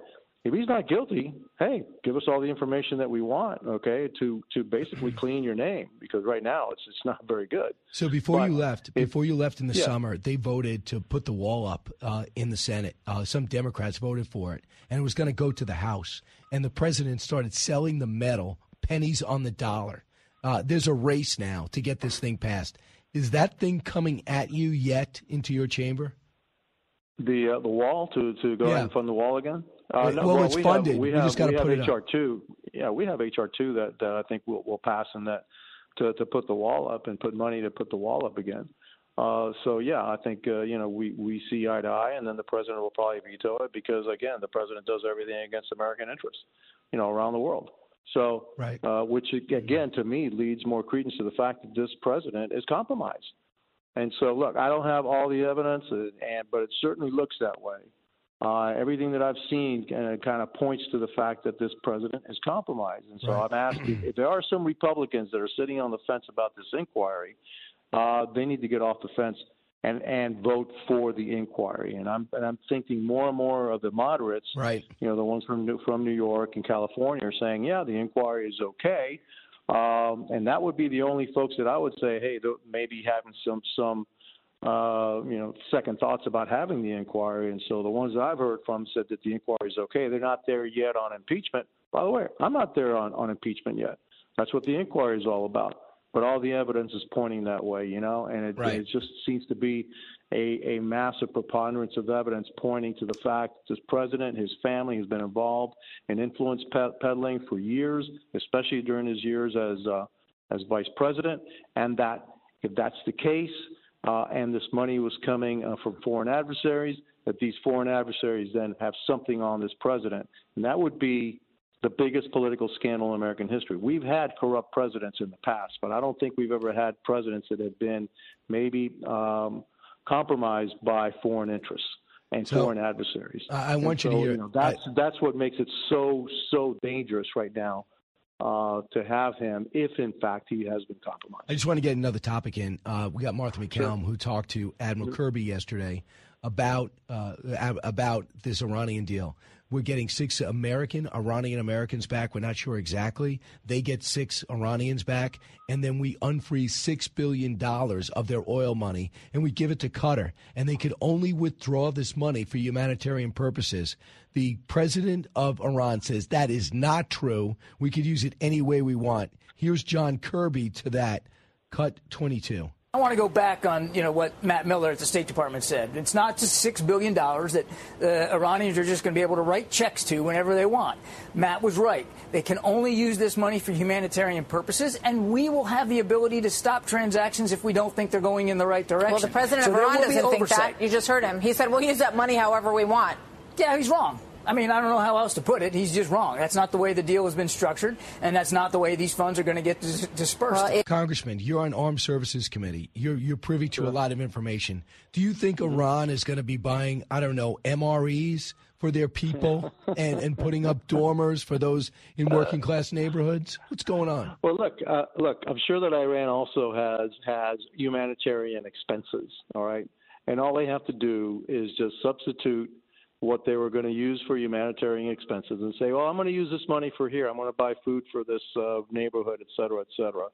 if he's not guilty, hey, give us all the information that we want, okay, to to basically clean your name because right now it's it's not very good. So before but you left, before you left in the yeah. summer, they voted to put the wall up uh, in the Senate. Uh, some Democrats voted for it, and it was going to go to the House. And the president started selling the metal pennies on the dollar. Uh, there's a race now to get this thing passed. Is that thing coming at you yet into your chamber? The uh, the wall to to go yeah. ahead and fund the wall again. Uh, no, well, well, it's we funded. Have, we, we have, just got to put it HR two. Yeah, we have HR two that, that I think will will pass and that to to put the wall up and put money to put the wall up again. Uh, so yeah, I think uh, you know we we see eye to eye, and then the president will probably veto it because again, the president does everything against American interests, you know, around the world. So, right. uh, which again to me leads more credence to the fact that this president is compromised. And so, look, I don't have all the evidence, uh, and but it certainly looks that way. Uh, everything that I've seen uh, kind of points to the fact that this president is compromised. And so right. I'm asking if there are some Republicans that are sitting on the fence about this inquiry, uh, they need to get off the fence and and vote for the inquiry. And I'm and I'm thinking more and more of the moderates, right? You know, the ones from New, from New York and California, are saying, yeah, the inquiry is okay. Um, and that would be the only folks that I would say, hey, maybe having some some uh, you know second thoughts about having the inquiry. And so the ones that I've heard from said that the inquiry is okay. They're not there yet on impeachment. By the way, I'm not there on, on impeachment yet. That's what the inquiry is all about. But all the evidence is pointing that way, you know, and it, Right. it just seems to be a, a massive preponderance of evidence pointing to the fact that this president, his family, has been involved in influence peddling for years, especially during his years as uh, as vice president, and that if that's the case, uh, and this money was coming uh, from foreign adversaries, that these foreign adversaries then have something on this president, and that would be the biggest political scandal in American history. We've had corrupt presidents in the past, but I don't think we've ever had presidents that have been maybe um, compromised by foreign interests and So, foreign adversaries. I- I And want you to hear- know, that's that's what makes it so so dangerous right now uh, to have him if in fact he has been compromised. I just want to get another topic in. Uh, we got Martha MacCallum who talked to Admiral Kirby yesterday about uh, about this Iranian deal. We're getting six American Iranian Americans back. We're not sure exactly. They get six Iranians back, and then we unfreeze six billion dollars of their oil money, and we give it to Qatar, and they could only withdraw this money for humanitarian purposes. The president of Iran says that is not true. We could use it any way we want. Here's John Kirby to that. Cut 22. I want to go back on you know what Matt Miller at the State Department said. It's not just six billion dollars that uh, Iranians are just going to be able to write checks to whenever they want. Matt was right. They can only use this money for humanitarian purposes, and we will have the ability to stop transactions if we don't think they're going in the right direction. Well, the president So of Iran doesn't think that. You just heard him. He said, we'll use that money however we want. Yeah, he's wrong. I mean, I don't know how else to put it. He's just wrong. That's not the way the deal has been structured, and that's not the way these funds are going to get dis- dispersed. Congressman, you're on Armed Services Committee. You're you're privy to a lot of information. Do you think Iran is going to be buying, I don't know, MREs for their people and, and putting up dormers for those in working class neighborhoods? What's going on? Well, look, uh, look. I'm sure that Iran also has has humanitarian expenses. All right, and all they have to do is just substitute what they were going to use for humanitarian expenses and say, well, I'm going to use this money for here. I'm going to buy food for this uh, neighborhood, et cetera, et cetera.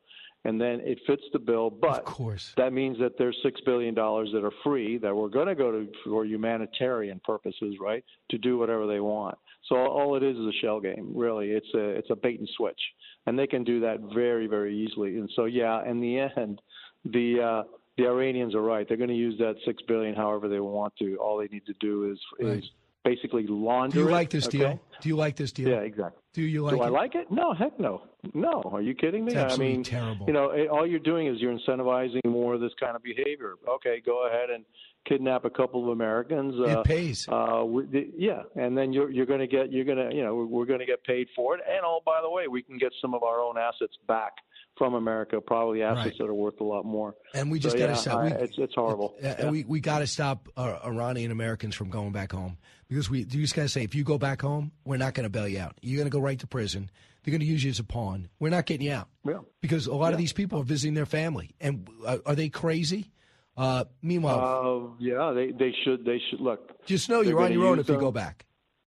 And then it fits the bill. But of course. that means that there's $6 billion that are free that we're going to go to for humanitarian purposes, right, to do whatever they want. So all it is is a shell game, really. It's a, it's a bait and switch. And they can do that very, very easily. And so, yeah, in the end, the, uh, the Iranians are right. They're going to use that six billion however they want to. All they need to do is Right. is basically launder. Do you like this okay? deal? Do you like this deal? Yeah, exactly. Do you like Do I like it? No, heck no. No, are you kidding me? I mean, terrible. You know, all you're doing is you're incentivizing more of this kind of behavior. Okay, go ahead and kidnap a couple of Americans. It uh, pays. Uh, we, the, yeah, and then you're you're going to get you're going to you know we're, we're going to get paid for it. And oh, by the way, we can get some of our own assets back from America, probably assets Right. that are worth a lot more. And we just so, got to yeah, stop. I- We, it's it's horrible. Uh, Yeah. We we got to stop uh, Iranian Americans from going back home because we you just got to say if you go back home, we're not going to bail you out. You're going to go right to prison. They're going to use you as a pawn. We're not getting you out. Yeah. Because a lot of these people are visiting their family, and uh, are they crazy? Uh, meanwhile, Uh, yeah, they they should they should look. just know you're on your own if you go back.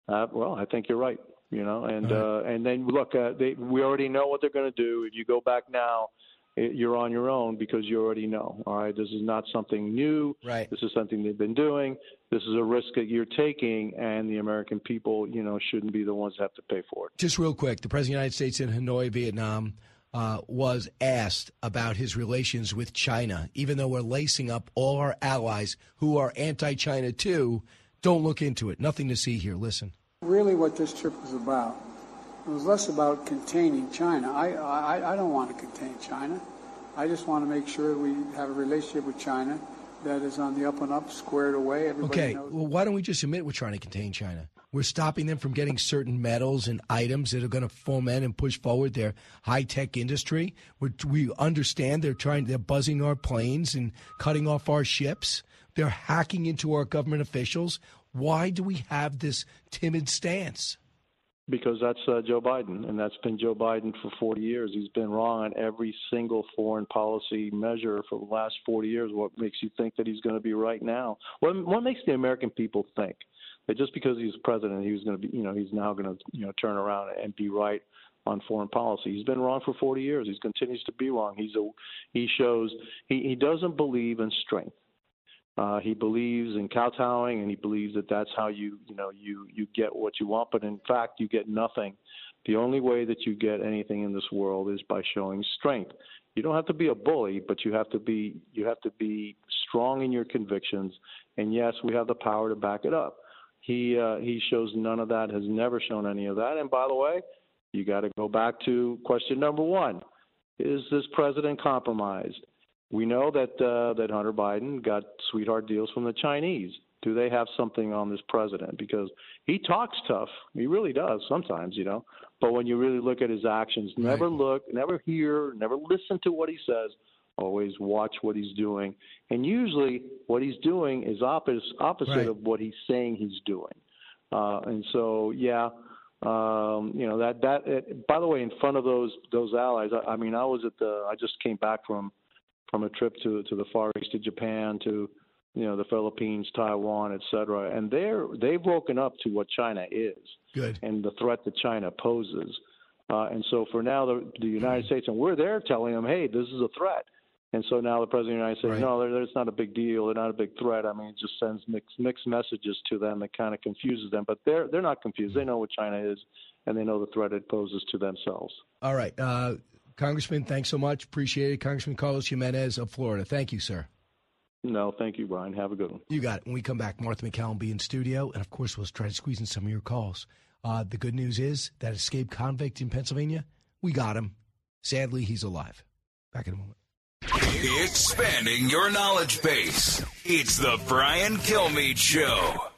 Uh, well, I think you're right. You know, and All uh, and then look, uh, they, we already know what they're going to do. If you go back now, it, you're on your own because you already know. All right, this is not something new. Right. This is something they've been doing. This is a risk that you're taking, and the American people, you know, shouldn't be the ones that have to pay for it. Just real quick, the president of the United States in Hanoi, Vietnam, uh, was asked about his relations with China, even though we're lacing up all our allies who are anti-China too. Don't look into it. Nothing to see here. Listen. Really, what this trip was about, it was less about containing China. I, I, I don't want to contain China. I just want to make sure we have a relationship with China that is on the up and up, squared away. Everybody Okay, well, why don't we just admit we're trying to contain China? We're stopping them from getting certain metals and items that are going to foment and push forward their high tech industry. We're, we understand they're trying, they're buzzing our planes and cutting off our ships. They're hacking into our government officials. Why do we have this timid stance? Because that's uh, Joe Biden, and that's been Joe Biden for 40 years. He's been wrong on every single foreign policy measure for the last 40 years. What makes you think that he's going to be right now? What, what makes the American people think that just because he's president, he was going to be, you know, he's now going to, you know, turn around and be right on foreign policy. He's been wrong for 40 years. He continues to be wrong. He's a he shows he, he doesn't believe in strength. Uh, he believes in kowtowing, and he believes that that's how you you know you you get what you want. But in fact, you get nothing. The only way that you get anything in this world is by showing strength. You don't have to be a bully, but you have to be you have to be strong in your convictions. And yes, we have the power to back it up. He uh, he shows none of that. Has never shown any of that. And by the way, you got to go back to question number one: Is this president compromised? We know that uh, that Hunter Biden got sweetheart deals from the Chinese. Do they have something on this president? Because he talks tough. He really does sometimes, you know. But when you really look at his actions, never right. look, never hear, never listen to what he says. Always watch what he's doing. And usually, what he's doing is opposite opposite right. of what he's saying he's doing. Uh, and so, yeah, um, you know that that. It, by the way, in front of those those allies, I, I mean, I was at the. I just came back from from a trip to to the Far East to Japan to you know the Philippines, Taiwan, et cetera, and they're they've woken up to what China is Good. and the threat that China poses. Uh, and so for now, the, the United States and we're there telling them, hey, this is a threat. And so now the president of the United States, right. no, it's not a big deal. They're not a big threat. I mean, it just sends mixed mixed messages to them that kind of confuses them. But they're they're not confused. They know what China is, and they know the threat it poses to themselves. All right. Uh, Congressman, thanks so much. Appreciate it. Congressman Carlos Gimenez of Florida. Thank you, sir. No, thank you, Brian. Have a good one. You got it. When we come back, Martha MacCallum will be in studio, and of course, we'll try to squeeze in some of your calls. Uh, the good news is that escaped convict in Pennsylvania, we got him. Sadly, he's alive. Back in a moment. Expanding your knowledge base. It's the Brian Kilmeade Show.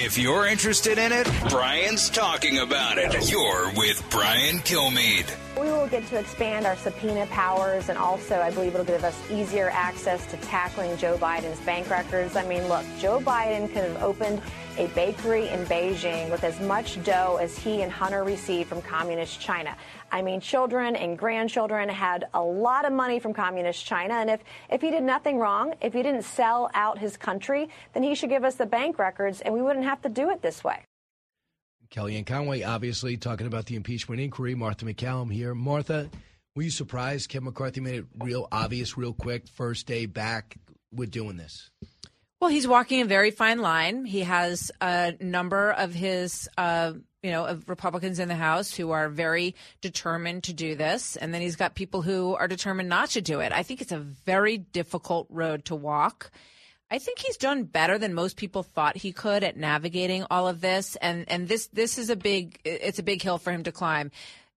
If you're interested in it, Brian's talking about it. You're with Brian Kilmeade. We will get to expand our subpoena powers, and also, I believe it'll give us easier access to tackling Joe Biden's bank records. I mean, look, Joe Biden could have opened a bakery in Beijing with as much dough as he and Hunter received from communist China. I mean, children and grandchildren had a lot of money from communist China. And if, if he did nothing wrong, if he didn't sell out his country, then he should give us the bank records and we wouldn't have to do it this way. Kellyanne Conway, obviously, talking about the impeachment inquiry. Martha MacCallum here. Martha, were you surprised Kevin McCarthy made it real obvious, real quick, first day back with doing this? Well, he's walking a very fine line. He has a number of his, uh, you know, of Republicans in the House who are very determined to do this, and then he's got people who are determined not to do it. I think it's a very difficult road to walk. I think he's done better than most people thought he could at navigating all of this, and and this this is a big it's a big hill for him to climb.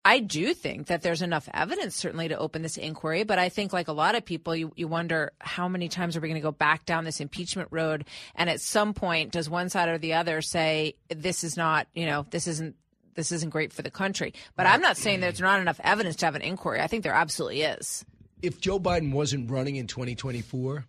I do think that there's enough evidence, certainly, to open this inquiry. But I think, like a lot of people, you, you wonder how many times are we going to go back down this impeachment road? And at some point, does one side or the other say, this is not, you know, this isn't. This isn't great for the country. But I'm not saying there's not enough evidence to have an inquiry. I think there absolutely is. If Joe Biden wasn't running in 2024,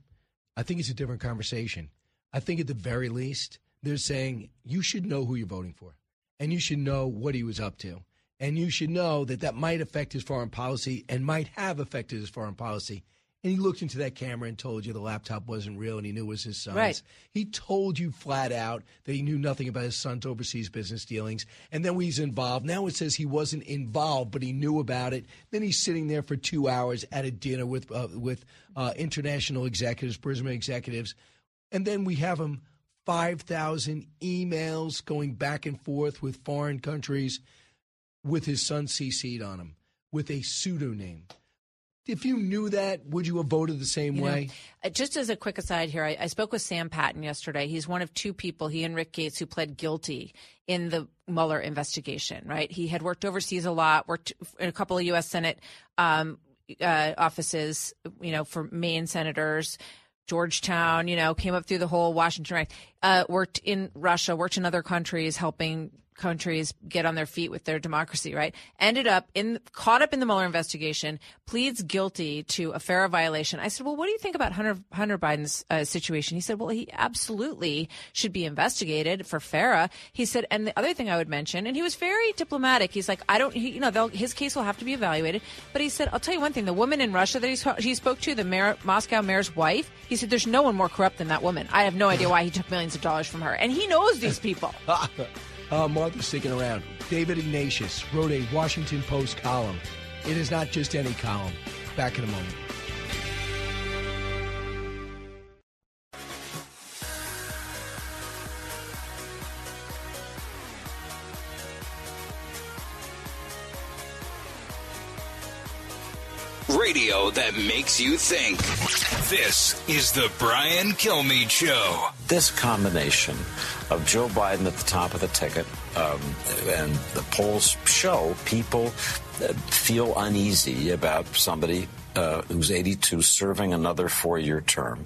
I think it's a different conversation. I think at the very least, they're saying you should know who you're voting for and you should know what he was up to and you should know that that might affect his foreign policy and might have affected his foreign policy. And he looked into that camera and told you the laptop wasn't real and he knew it was his son's. Right. He told you flat out that he knew nothing about his son's overseas business dealings. And then he's involved, now it says he wasn't involved, but he knew about it. Then he's sitting there for two hours at a dinner with, uh, with uh, international executives, Burisma executives. And then we have him 5,000 emails going back and forth with foreign countries with his son CC'd on him with a pseudonym. If you knew that, would you have voted the same you way? Know, uh, just as a quick aside here, I, I, spoke with Sam Patten yesterday. He's one of two people, he and Rick Gates, who pled guilty in the Mueller investigation, right? He had worked overseas a lot, worked in a couple of U.S. Senate um, uh, offices, you know, for Maine senators. Georgetown, you know, came up through the whole Washington, uh, worked in Russia, worked in other countries, helping countries get on their feet with their democracy, right? Ended up in caught up in the Mueller investigation, pleads guilty to a FARA violation. I said, "Well, what do you think about Hunter Hunter Biden's uh, situation?" He said, "Well, he absolutely should be investigated for FARA." He said, and the other thing I would mention, and he was very diplomatic. He's like, "I don't, he, you know, his case will have to be evaluated." But he said, "I'll tell you one thing: the woman in Russia that he, spoke to, the mayor, Moscow mayor's wife, he said, there's no one more corrupt than that woman. I have no idea why he took millions of dollars from her, and he knows these people." Uh, Martha's sticking around. David Ignatius wrote a Washington Post column. It is not just any column. Back in a moment. Radio that makes you think. This is the Brian Kilmeade Show. This combination of Joe Biden at the top of the ticket, um, and the polls show people feel uneasy about somebody uh, who's 82 serving another four-year term.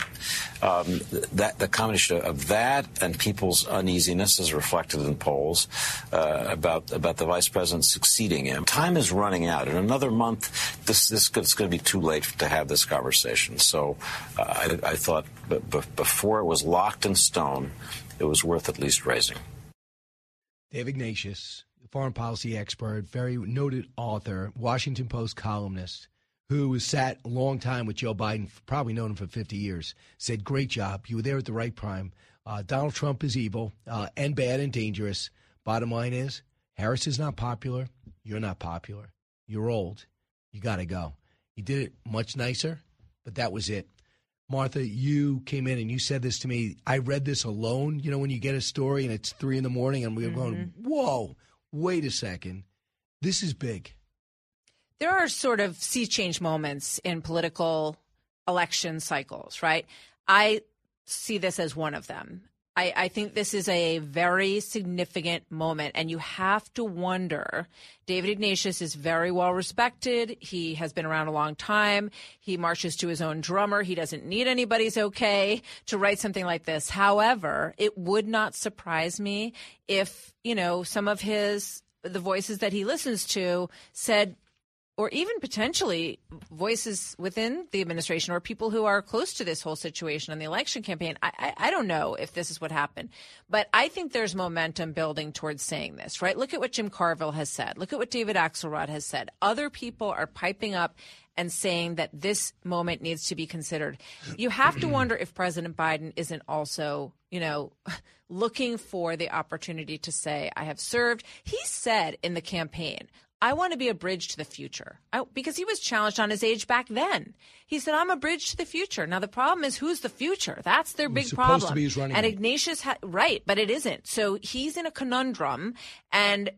Um, that the combination of that and people's uneasiness is reflected in polls uh, about about the vice president succeeding him. Time is running out. In another month, this this it's going to be too late to have this conversation. So uh, I, I, thought b- b- before it was locked in stone, it was worth at least raising. Dave Ignatius, foreign policy expert, very noted author, Washington Post columnist who sat a long time with Joe Biden, probably known him for 50 years, said, Great job. You were there at the right time. Uh, Donald Trump is evil uh, and bad and dangerous. Bottom line is, Harris is not popular. You're not popular. You're old. You got to go. He did it much nicer, but that was it. Martha, you came in and you said this to me. I read this alone. You know, when you get a story and it's three in the morning and we are mm-hmm. going, whoa, wait a second. This is big there are sort of sea change moments in political election cycles, right? I see this as one of them. I, I, think this is a very significant moment, and you have to wonder. David Ignatius is very well respected. He has been around a long time. He marches to his own drummer. He doesn't need anybody's okay to write something like this. However, it would not surprise me if, you know, some of his the voices that he listens to said or even potentially voices within the administration or people who are close to this whole situation on the election campaign. I, I, I, don't know if this is what happened, but I think there's momentum building towards saying this, right? Look at what Jim Carville has said. Look at what David Axelrod has said. Other people are piping up and saying that this moment needs to be considered. You have to wonder if President Biden isn't also, you know, looking for the opportunity to say, I have served. He said in the campaign, I want to be a bridge to the future I, because he was challenged on his age back then. He said, I'm a bridge to the future. Now, the problem is who's the future? That's their big problem. and Ignatius, ha- right, but it isn't. So he's in a conundrum. And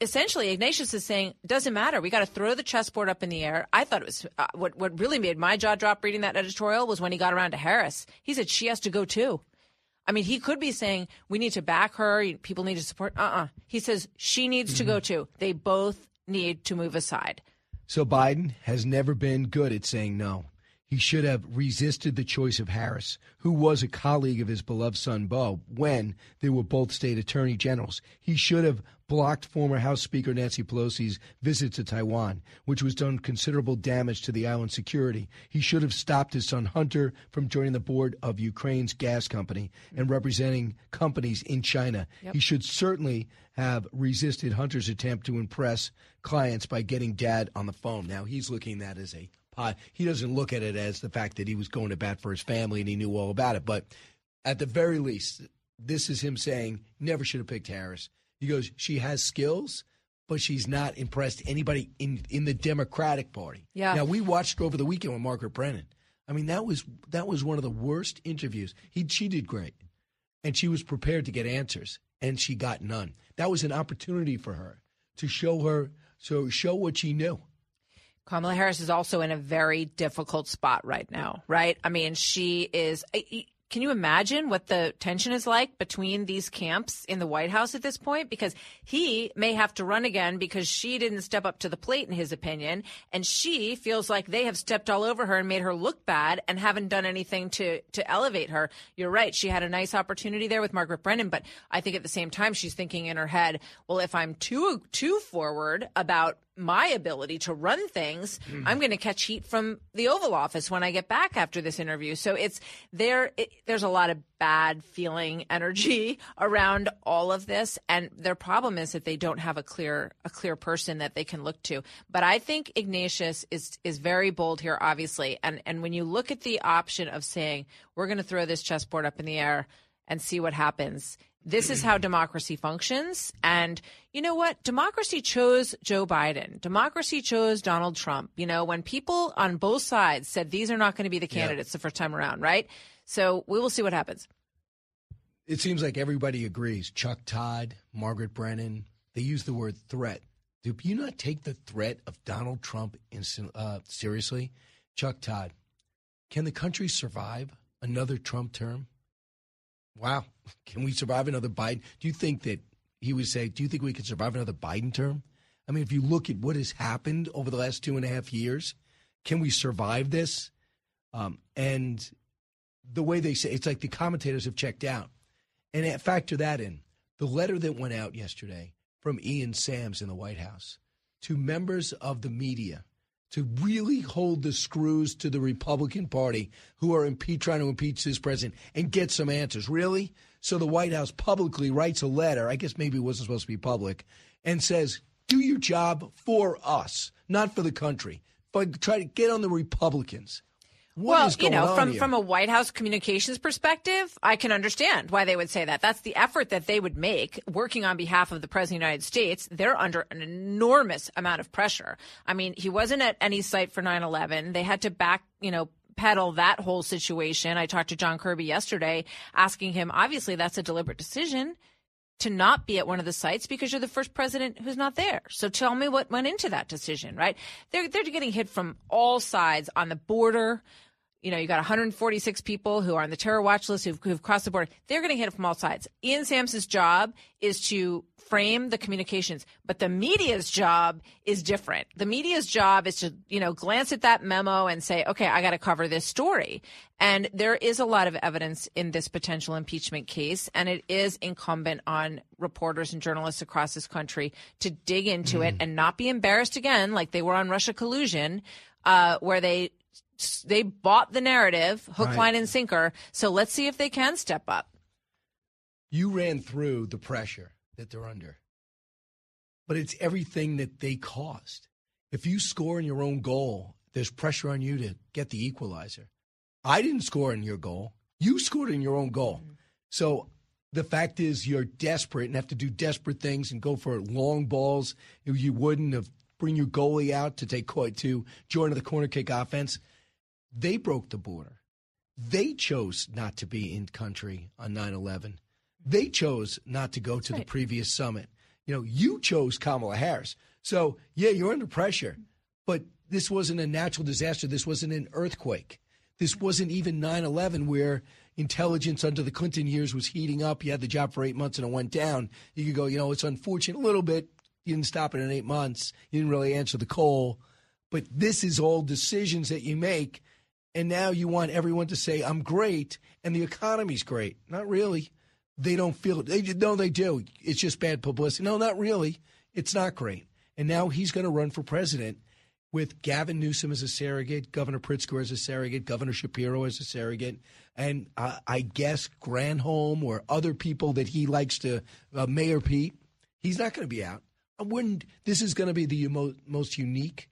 essentially Ignatius is saying doesn't matter. We got to throw the chessboard up in the air. I thought it was uh, what what really made my jaw drop reading that editorial was when he got around to Harris. He said she has to go too. I mean, he could be saying we need to back her. People need to support. Uh uh-uh. uh He says she needs mm-hmm. to go mm-hmm. too. They both need to move aside. So Biden has never been good at saying no. He should have resisted the choice of Harris, who was a colleague of his beloved son Beau when they were both state attorney generals. He should have blocked former House Speaker Nancy Pelosi's visit to Taiwan, which was done considerable damage to the island's security. He should have stopped his son Hunter from joining the board of Ukraine's gas company and representing companies in China. Yep. He should certainly have resisted Hunter's attempt to impress clients by getting dad on the phone. Now he's looking at that as a uh, he doesn't look at it as the fact that he was going to bat for his family and he knew all about it. But at the very least, this is him saying, never should have picked Harris. He goes, she has skills, but she's not impressed anybody in, in the Democratic Party. Yeah. Now, we watched over the weekend with Margaret Brennan. I mean, that was that was one of the worst interviews. He, she did great, and she was prepared to get answers, and she got none. That was an opportunity for her to show her so show what she knew. Kamala Harris is also in a very difficult spot right now, right? I mean, she is. Can you imagine what the tension is like between these camps in the White House at this point? Because he may have to run again because she didn't step up to the plate, in his opinion. And she feels like they have stepped all over her and made her look bad and haven't done anything to, to elevate her. You're right. She had a nice opportunity there with Margaret Brennan, but I think at the same time, she's thinking in her head, well, if I'm too, too forward about my ability to run things, mm. I'm going to catch heat from the Oval Office when I get back after this interview. So it's there. It, there's a lot of bad feeling energy around all of this, and their problem is that they don't have a clear a clear person that they can look to. But I think Ignatius is is very bold here, obviously, and and when you look at the option of saying we're going to throw this chessboard up in the air and see what happens this is how democracy functions. And you know what? Democracy chose Joe Biden. Democracy chose Donald Trump. You know, when people on both sides said these are not going to be the candidates the first time around, right? So we will see what happens. It seems like everybody agrees. Chuck Todd, Margaret Brennan, they use the word threat. Do you not take the threat of Donald Trump uh, seriously? Chuck Todd, can the country survive another Trump term? Wow. Can we survive another Biden? Do you think that he would say, do you think we could survive another Biden term? I mean, if you look at what has happened over the last two and a half years, can we survive this? Um, and the way they say it's like the commentators have checked out. And factor that in. The letter that went out yesterday from Ian Sams in the White House to members of the media to really hold the screws to the Republican Party who are impe- trying to impeach this president and get some answers. Really? So the White House publicly writes a letter, I guess maybe it wasn't supposed to be public, and says, do your job for us, not for the country, but try to get on the Republicans. What well, you know, from here? from a White House communications perspective, I can understand why they would say that. That's the effort that they would make working on behalf of the President of the United States. They're under an enormous amount of pressure. I mean, he wasn't at any site for 9/11. They had to back, you know, pedal that whole situation. I talked to John Kirby yesterday asking him, obviously that's a deliberate decision to not be at one of the sites because you're the first president who's not there. So tell me what went into that decision, right? They're they're getting hit from all sides on the border, you know, you got 146 people who are on the terror watch list who've, who've crossed the border. They're going to hit it from all sides. Ian Sams's job is to frame the communications, but the media's job is different. The media's job is to, you know, glance at that memo and say, okay, I got to cover this story. And there is a lot of evidence in this potential impeachment case, and it is incumbent on reporters and journalists across this country to dig into mm. it and not be embarrassed again, like they were on Russia collusion, uh, where they they bought the narrative, hook, right. line, and sinker. So let's see if they can step up. You ran through the pressure that they're under, but it's everything that they caused. If you score in your own goal, there's pressure on you to get the equalizer. I didn't score in your goal. You scored in your own goal. Mm-hmm. So the fact is, you're desperate and have to do desperate things and go for long balls you wouldn't have bring your goalie out to take to join the corner kick offense. They broke the border. They chose not to be in country on 9 11. They chose not to go to right. the previous summit. You know, you chose Kamala Harris. So, yeah, you're under pressure, but this wasn't a natural disaster. This wasn't an earthquake. This wasn't even 9 11, where intelligence under the Clinton years was heating up. You had the job for eight months and it went down. You could go, you know, it's unfortunate a little bit. You didn't stop it in eight months. You didn't really answer the call. But this is all decisions that you make and now you want everyone to say I'm great and the economy's great. Not really. They don't feel it. They no, they do. It's just bad publicity. No, not really. It's not great. And now he's going to run for president with Gavin Newsom as a surrogate, Governor Pritzker as a surrogate, Governor Shapiro as a surrogate, and uh, I guess Granholm or other people that he likes to, uh, Mayor Pete. He's not going to be out. Wouldn't. This is going to be the most unique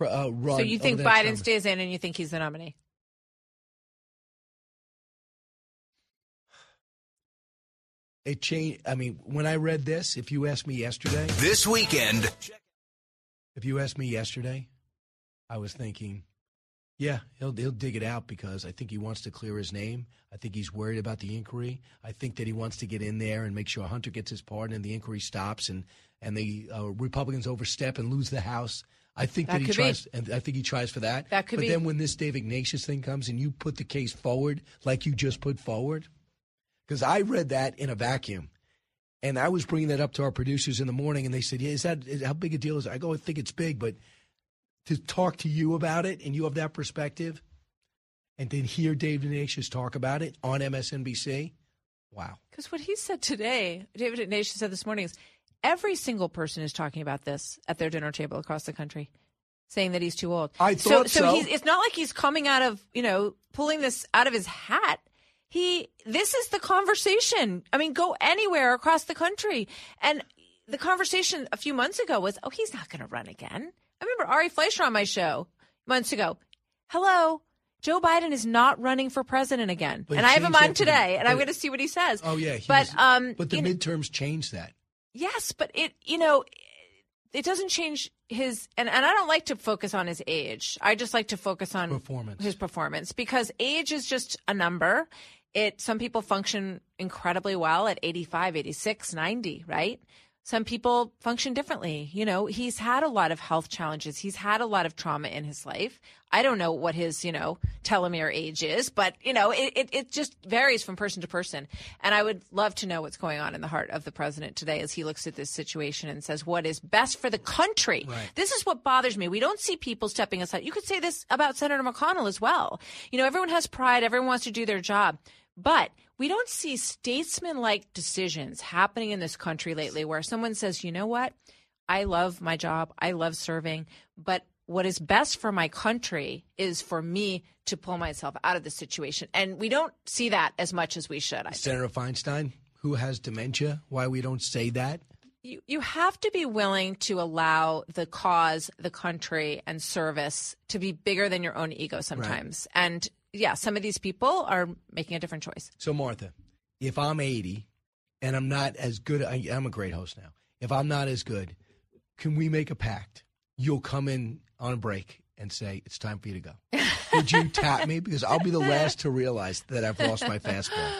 uh, run. So you think Biden summer. stays in, and you think he's the nominee? It changed. I mean, when I read this, if you asked me yesterday, this weekend, if you asked me yesterday, I was thinking, yeah, he'll he'll dig it out because I think he wants to clear his name. I think he's worried about the inquiry. I think that he wants to get in there and make sure Hunter gets his pardon and the inquiry stops and and the uh, Republicans overstep and lose the House. I think That that, he could be. tries, and I think he tries for that. That could but be. then when this Dave Ignatius thing comes and you put the case forward like you just put forward, because I read that in a vacuum, and I was bringing that up to our producers in the morning, and they said, "Yeah, is that is, how big a deal is?" It? I go, "I think it's big," but to talk to you about it and you have that perspective, and then hear Dave Ignatius talk about it on MSNBC, wow. Because what he said today, David Ignatius said this morning, is every single person is talking about this at their dinner table across the country, saying that he's too old. I thought so. so. he's, it's not like he's coming out of you know pulling this out of his hat. He this is the conversation. I mean, go anywhere across the country, and the conversation a few months ago was, oh, he's not going to run again. I remember Ari Fleischer on my show months ago. Hello. Joe Biden is not running for president again, But and I have him on today, and I'm going to see what he says. Oh yeah, but was- um, but the you know- midterms changed that. Yes, but it you know it doesn't change his and, and I don't like to focus on his age. I just like to focus on Performance. his performance because age is just a number. It some people function incredibly well at 85, 86, 90, right? Some people function differently. You know, he's had a lot of health challenges. He's had a lot of trauma in his life. I don't know what his, you know, telomere age is, but, you know, it, it, it just varies from person to person. And I would love to know what's going on in the heart of the president today as he looks at this situation and says what is best for the country. This is what bothers me. We don't see people stepping aside. You could say this about Senator McConnell as well. You know, everyone has pride, everyone wants to do their job. But we don't see statesman like decisions happening in this country lately where someone says, you know what? I love my job. I love serving. But what is best for my country is for me to pull myself out of the situation. And we don't see that as much as we should. I think. Senator Feinstein, who has dementia, why we don't say that? You, you have to be willing to allow the cause, the country, and service to be bigger than your own ego sometimes. And yeah, some of these people are making a different choice. So, Martha, if I'm 80 and I'm not as good, I, I'm a great host now. If I'm not as good, can we make a pact? You'll come in on a break and say, it's time for you to go. Would you tap me? Because I'll be the last to realize that I've lost my fastball.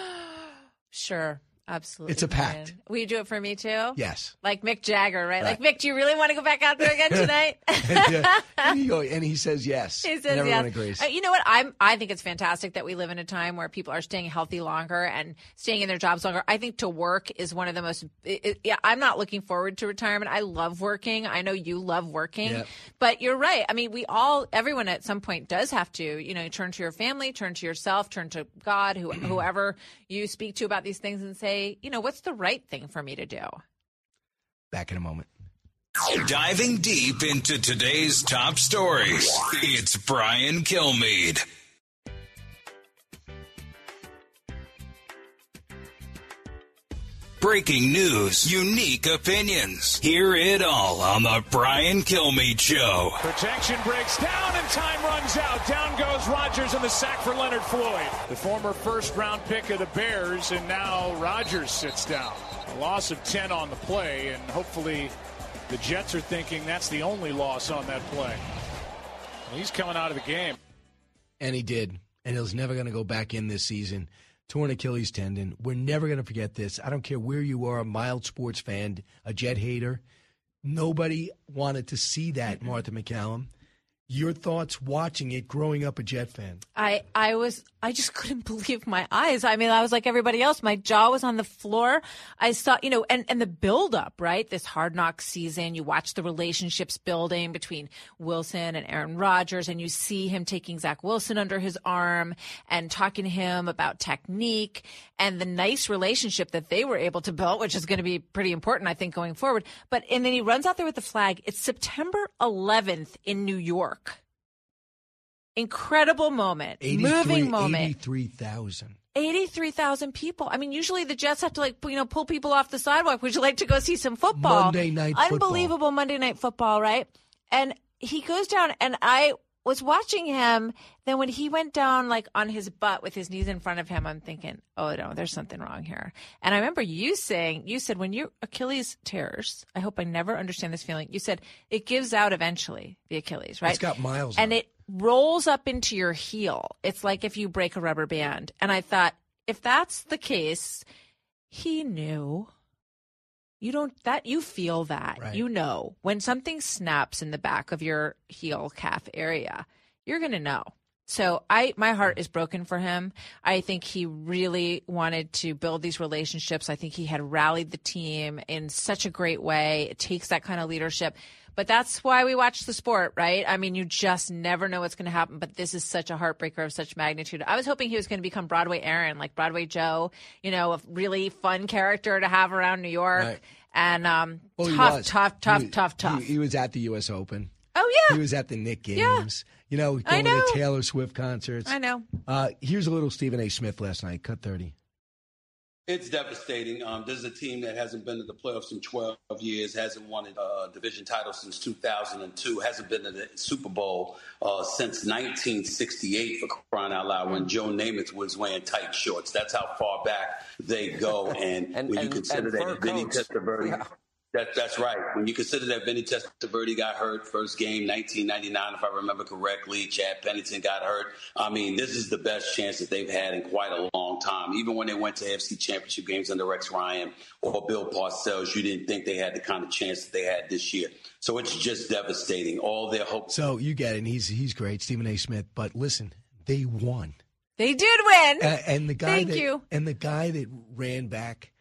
Sure. Absolutely. It's a pact. Brian. Will you do it for me too? Yes. Like Mick Jagger, right? Right. Like, Mick, do you really want to go back out there again tonight? and, uh, and he and he says yes. He says and everyone yes. agrees. Uh, you know what? I'm. I think it's fantastic that we live in a time where people are staying healthy longer and staying in their jobs longer. I think to work is one of the most. It, it- yeah, I'm not looking forward to retirement. I love working. I know you love working, Yep. but you're right. I mean, we all, everyone at some point does have to, you know, turn to your family, turn to yourself, turn to God, who, whoever you speak to about these things, and say, you know, what's the right thing for me to do? Back in a moment. Diving deep into today's top stories, it's Brian Kilmeade. Breaking news, unique opinions. Hear it all on the Brian Kilmeade Show. Protection breaks down and time runs out. Down goes Rodgers in the sack for Leonard Floyd. The former first round pick of the Bears, and now Rodgers sits down. A loss of 10 on the play, and hopefully the Jets are thinking that's the only loss on that play. He's coming out of the game. And he did. And he's never going to go back in this season. Torn Achilles tendon. We're never going to forget this. I don't care where you are, a mild sports fan, a Jet hater. Nobody wanted to see that, Martha MacCallum. Your thoughts watching it growing up a Jet fan? I I was I just couldn't believe my eyes. I mean, I was like everybody else. My jaw was on the floor. I saw, you know, and and the build up, right? This hard knock season. You watch the relationships building between Wilson and Aaron Rodgers, and you see him taking Zach Wilson under his arm and talking to him about technique and the nice relationship that they were able to build, which is going to be pretty important, I think, going forward. But and then he runs out there with the flag. It's September 11th in New York. Incredible moment, 83 moving moment. 83,000. 83,000 people. I mean, usually the Jets have to like, you know, pull people off the sidewalk. Would you like to go see some football? Monday night football. Unbelievable Monday night football, right? And he goes down and I was watching him. Then when he went down like on his butt with his knees in front of him, I'm thinking, oh no, there's something wrong here. And I remember you saying, you said when your Achilles tears, I hope I never understand this feeling. You said it gives out eventually, the Achilles, right? It's got miles And it rolls up into your heel. It's like if you break a rubber band. And I thought, if that's the case, he knew. You don't that you feel that. Right. You know when something snaps in the back of your heel calf area, you're going to know. So I my heart is broken for him. I think he really wanted to build these relationships. I think he had rallied the team in such a great way. It takes that kind of leadership. But that's why we watch the sport, right? I mean, you just never know what's going to happen. But this is such a heartbreaker of such magnitude. I was hoping he was going to become Broadway Aaron, like Broadway Joe, you know, a really fun character to have around New York. Right. And um, Well, tough, tough, tough, He tough, tough. He, he was at the U.S. Open. oh yeah, He was at the Knick games. Yeah. You know, going to. Taylor Swift concerts. I know. Uh, here's a little Stephen A. Smith last night. Cut thirty. It's devastating. Um, this is a team that hasn't been to the playoffs in 12 years, hasn't won a uh, division title since 2002, hasn't been to the Super Bowl uh, since 1968 for crying out loud when Joe Namath was wearing tight shorts. That's how far back they go. And, And- when you and- consider and that Vinny. Testaverde, Yeah. That, that's right. When you consider that Vinny Testaverde got hurt first game, 1999, if I remember correctly, Chad Pennington got hurt. I mean, this is the best chance that they've had in quite a long time. Even when they went to AFC Championship games under Rex Ryan or Bill Parcells, you didn't think they had the kind of chance that they had this year. So it's just devastating. All their hopes. So you get it. And he's he's great, Stephen A. Smith. But listen, they won. They did win. Uh, and the guy Thank that, you. and the guy that ran back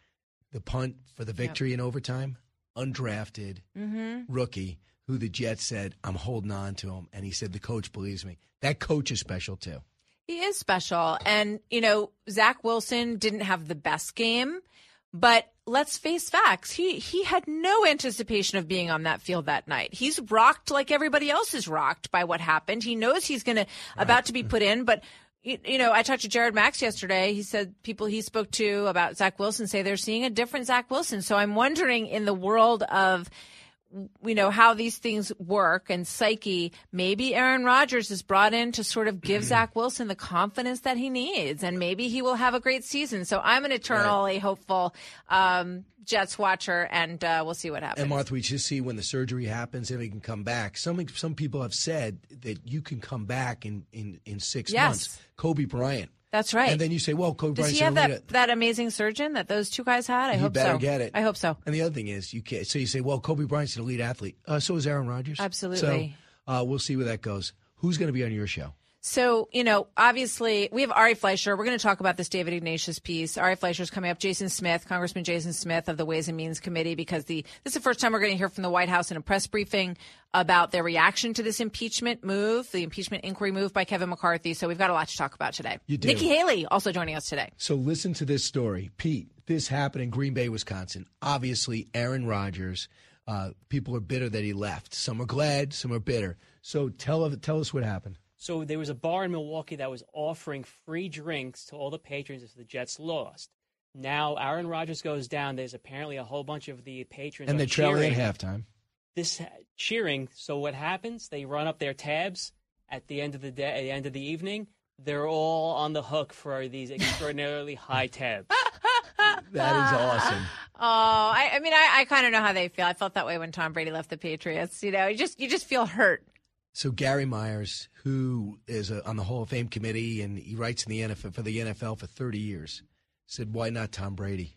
the punt for the victory in overtime, undrafted Mhm. rookie, who the Jets said, "I'm holding on to him," and he said, "The coach believes me." That coach is special too. He is special. And, you know, Zach Wilson didn't have the best game, but let's face facts. He he had no anticipation of being on that field that night. He's rocked like everybody else is rocked by what happened. He knows he's gonna about to be put in, but you, you know, I talked to Jared Max yesterday. He said people he spoke to about Zach Wilson say they're seeing a different Zach Wilson. So I'm wondering in the world of you know how these things work and psyche maybe aaron rodgers is brought in to sort of give zach wilson the confidence that he needs and maybe he will have a great season so i'm an eternally hopeful um, jets watcher and uh, we'll see what happens And Martha, we just see when the surgery happens and he can come back. Some some people have said that you can come back in in, in six Yes. months. Kobe Bryant. That's right And then you say, well, Kobe Bryant's an elite." does Bryant he have that, that amazing surgeon that those two guys had i He hope better so get it. i hope so And the other thing is, you can't. So you say, well, Kobe Bryant's an elite athlete. Uh, so is Aaron Rodgers. Absolutely. So uh, we'll see where that goes. Who's going to be on your show? So, you know, obviously we have Ari Fleischer. We're going to talk about this David Ignatius piece. Ari Fleischer is coming up. Jason Smith, Congressman Jason Smith of the Ways and Means Committee, because the this is the first time we're going to hear from the White House in a press briefing about their reaction to this impeachment move, the impeachment inquiry move by Kevin McCarthy. So we've got a lot to talk about today. You do. Nikki Haley also joining us today. So listen to this story, Pete. This happened in Green Bay, Wisconsin. Obviously, Aaron Rodgers. Uh, people are bitter that he left. Some are glad, some are bitter. So tell tell us what happened. So there was a bar in Milwaukee that was offering free drinks to all the patrons if the Jets lost. Now Aaron Rodgers goes down. There's apparently a whole bunch of the patrons And are they trail cheering. at halftime. This cheering. So what happens? They run up their tabs at the end of the day, at the end of the evening. They're all on the hook for these extraordinarily high tabs. That is awesome. Oh, I, I mean, I, I kind of know how they feel. I felt that way when Tom Brady left the Patriots. You know, you just you just feel hurt. So Gary Myers, who is uh on the Hall of Fame committee and he writes in the NFL for the NFL for 30 years, said, "Why not Tom Brady?"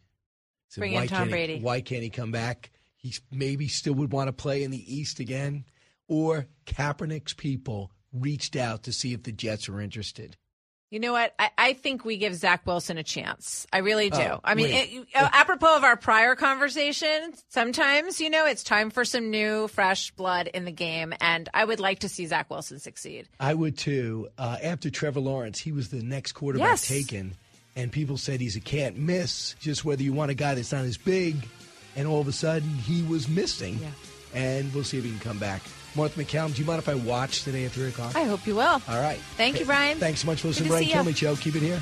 Said, Bring in why Tom can't he- Brady. why can't he come back? He maybe still would want to play in the East again. Or Kaepernick's people reached out to see if the Jets were interested. You know what? I, I think we give Zach Wilson a chance. I really do. Oh, I mean, it, uh, apropos of our prior conversation, sometimes, you know, it's time for some new, fresh blood in the game. And I would like to see Zach Wilson succeed. I would too. Uh, after Trevor Lawrence, he was the next quarterback Yes. taken, and people said he's a can't miss. Just whether you want a guy that's not as big, and all of a sudden he was missing. And we'll see if he can come back. Martha MacCallum, do you mind if I watch today at three o'clock? I hope you will. All right. Thank you, Brian. Thanks so much for listening, Brian. Kilmeade Show. Keep it here.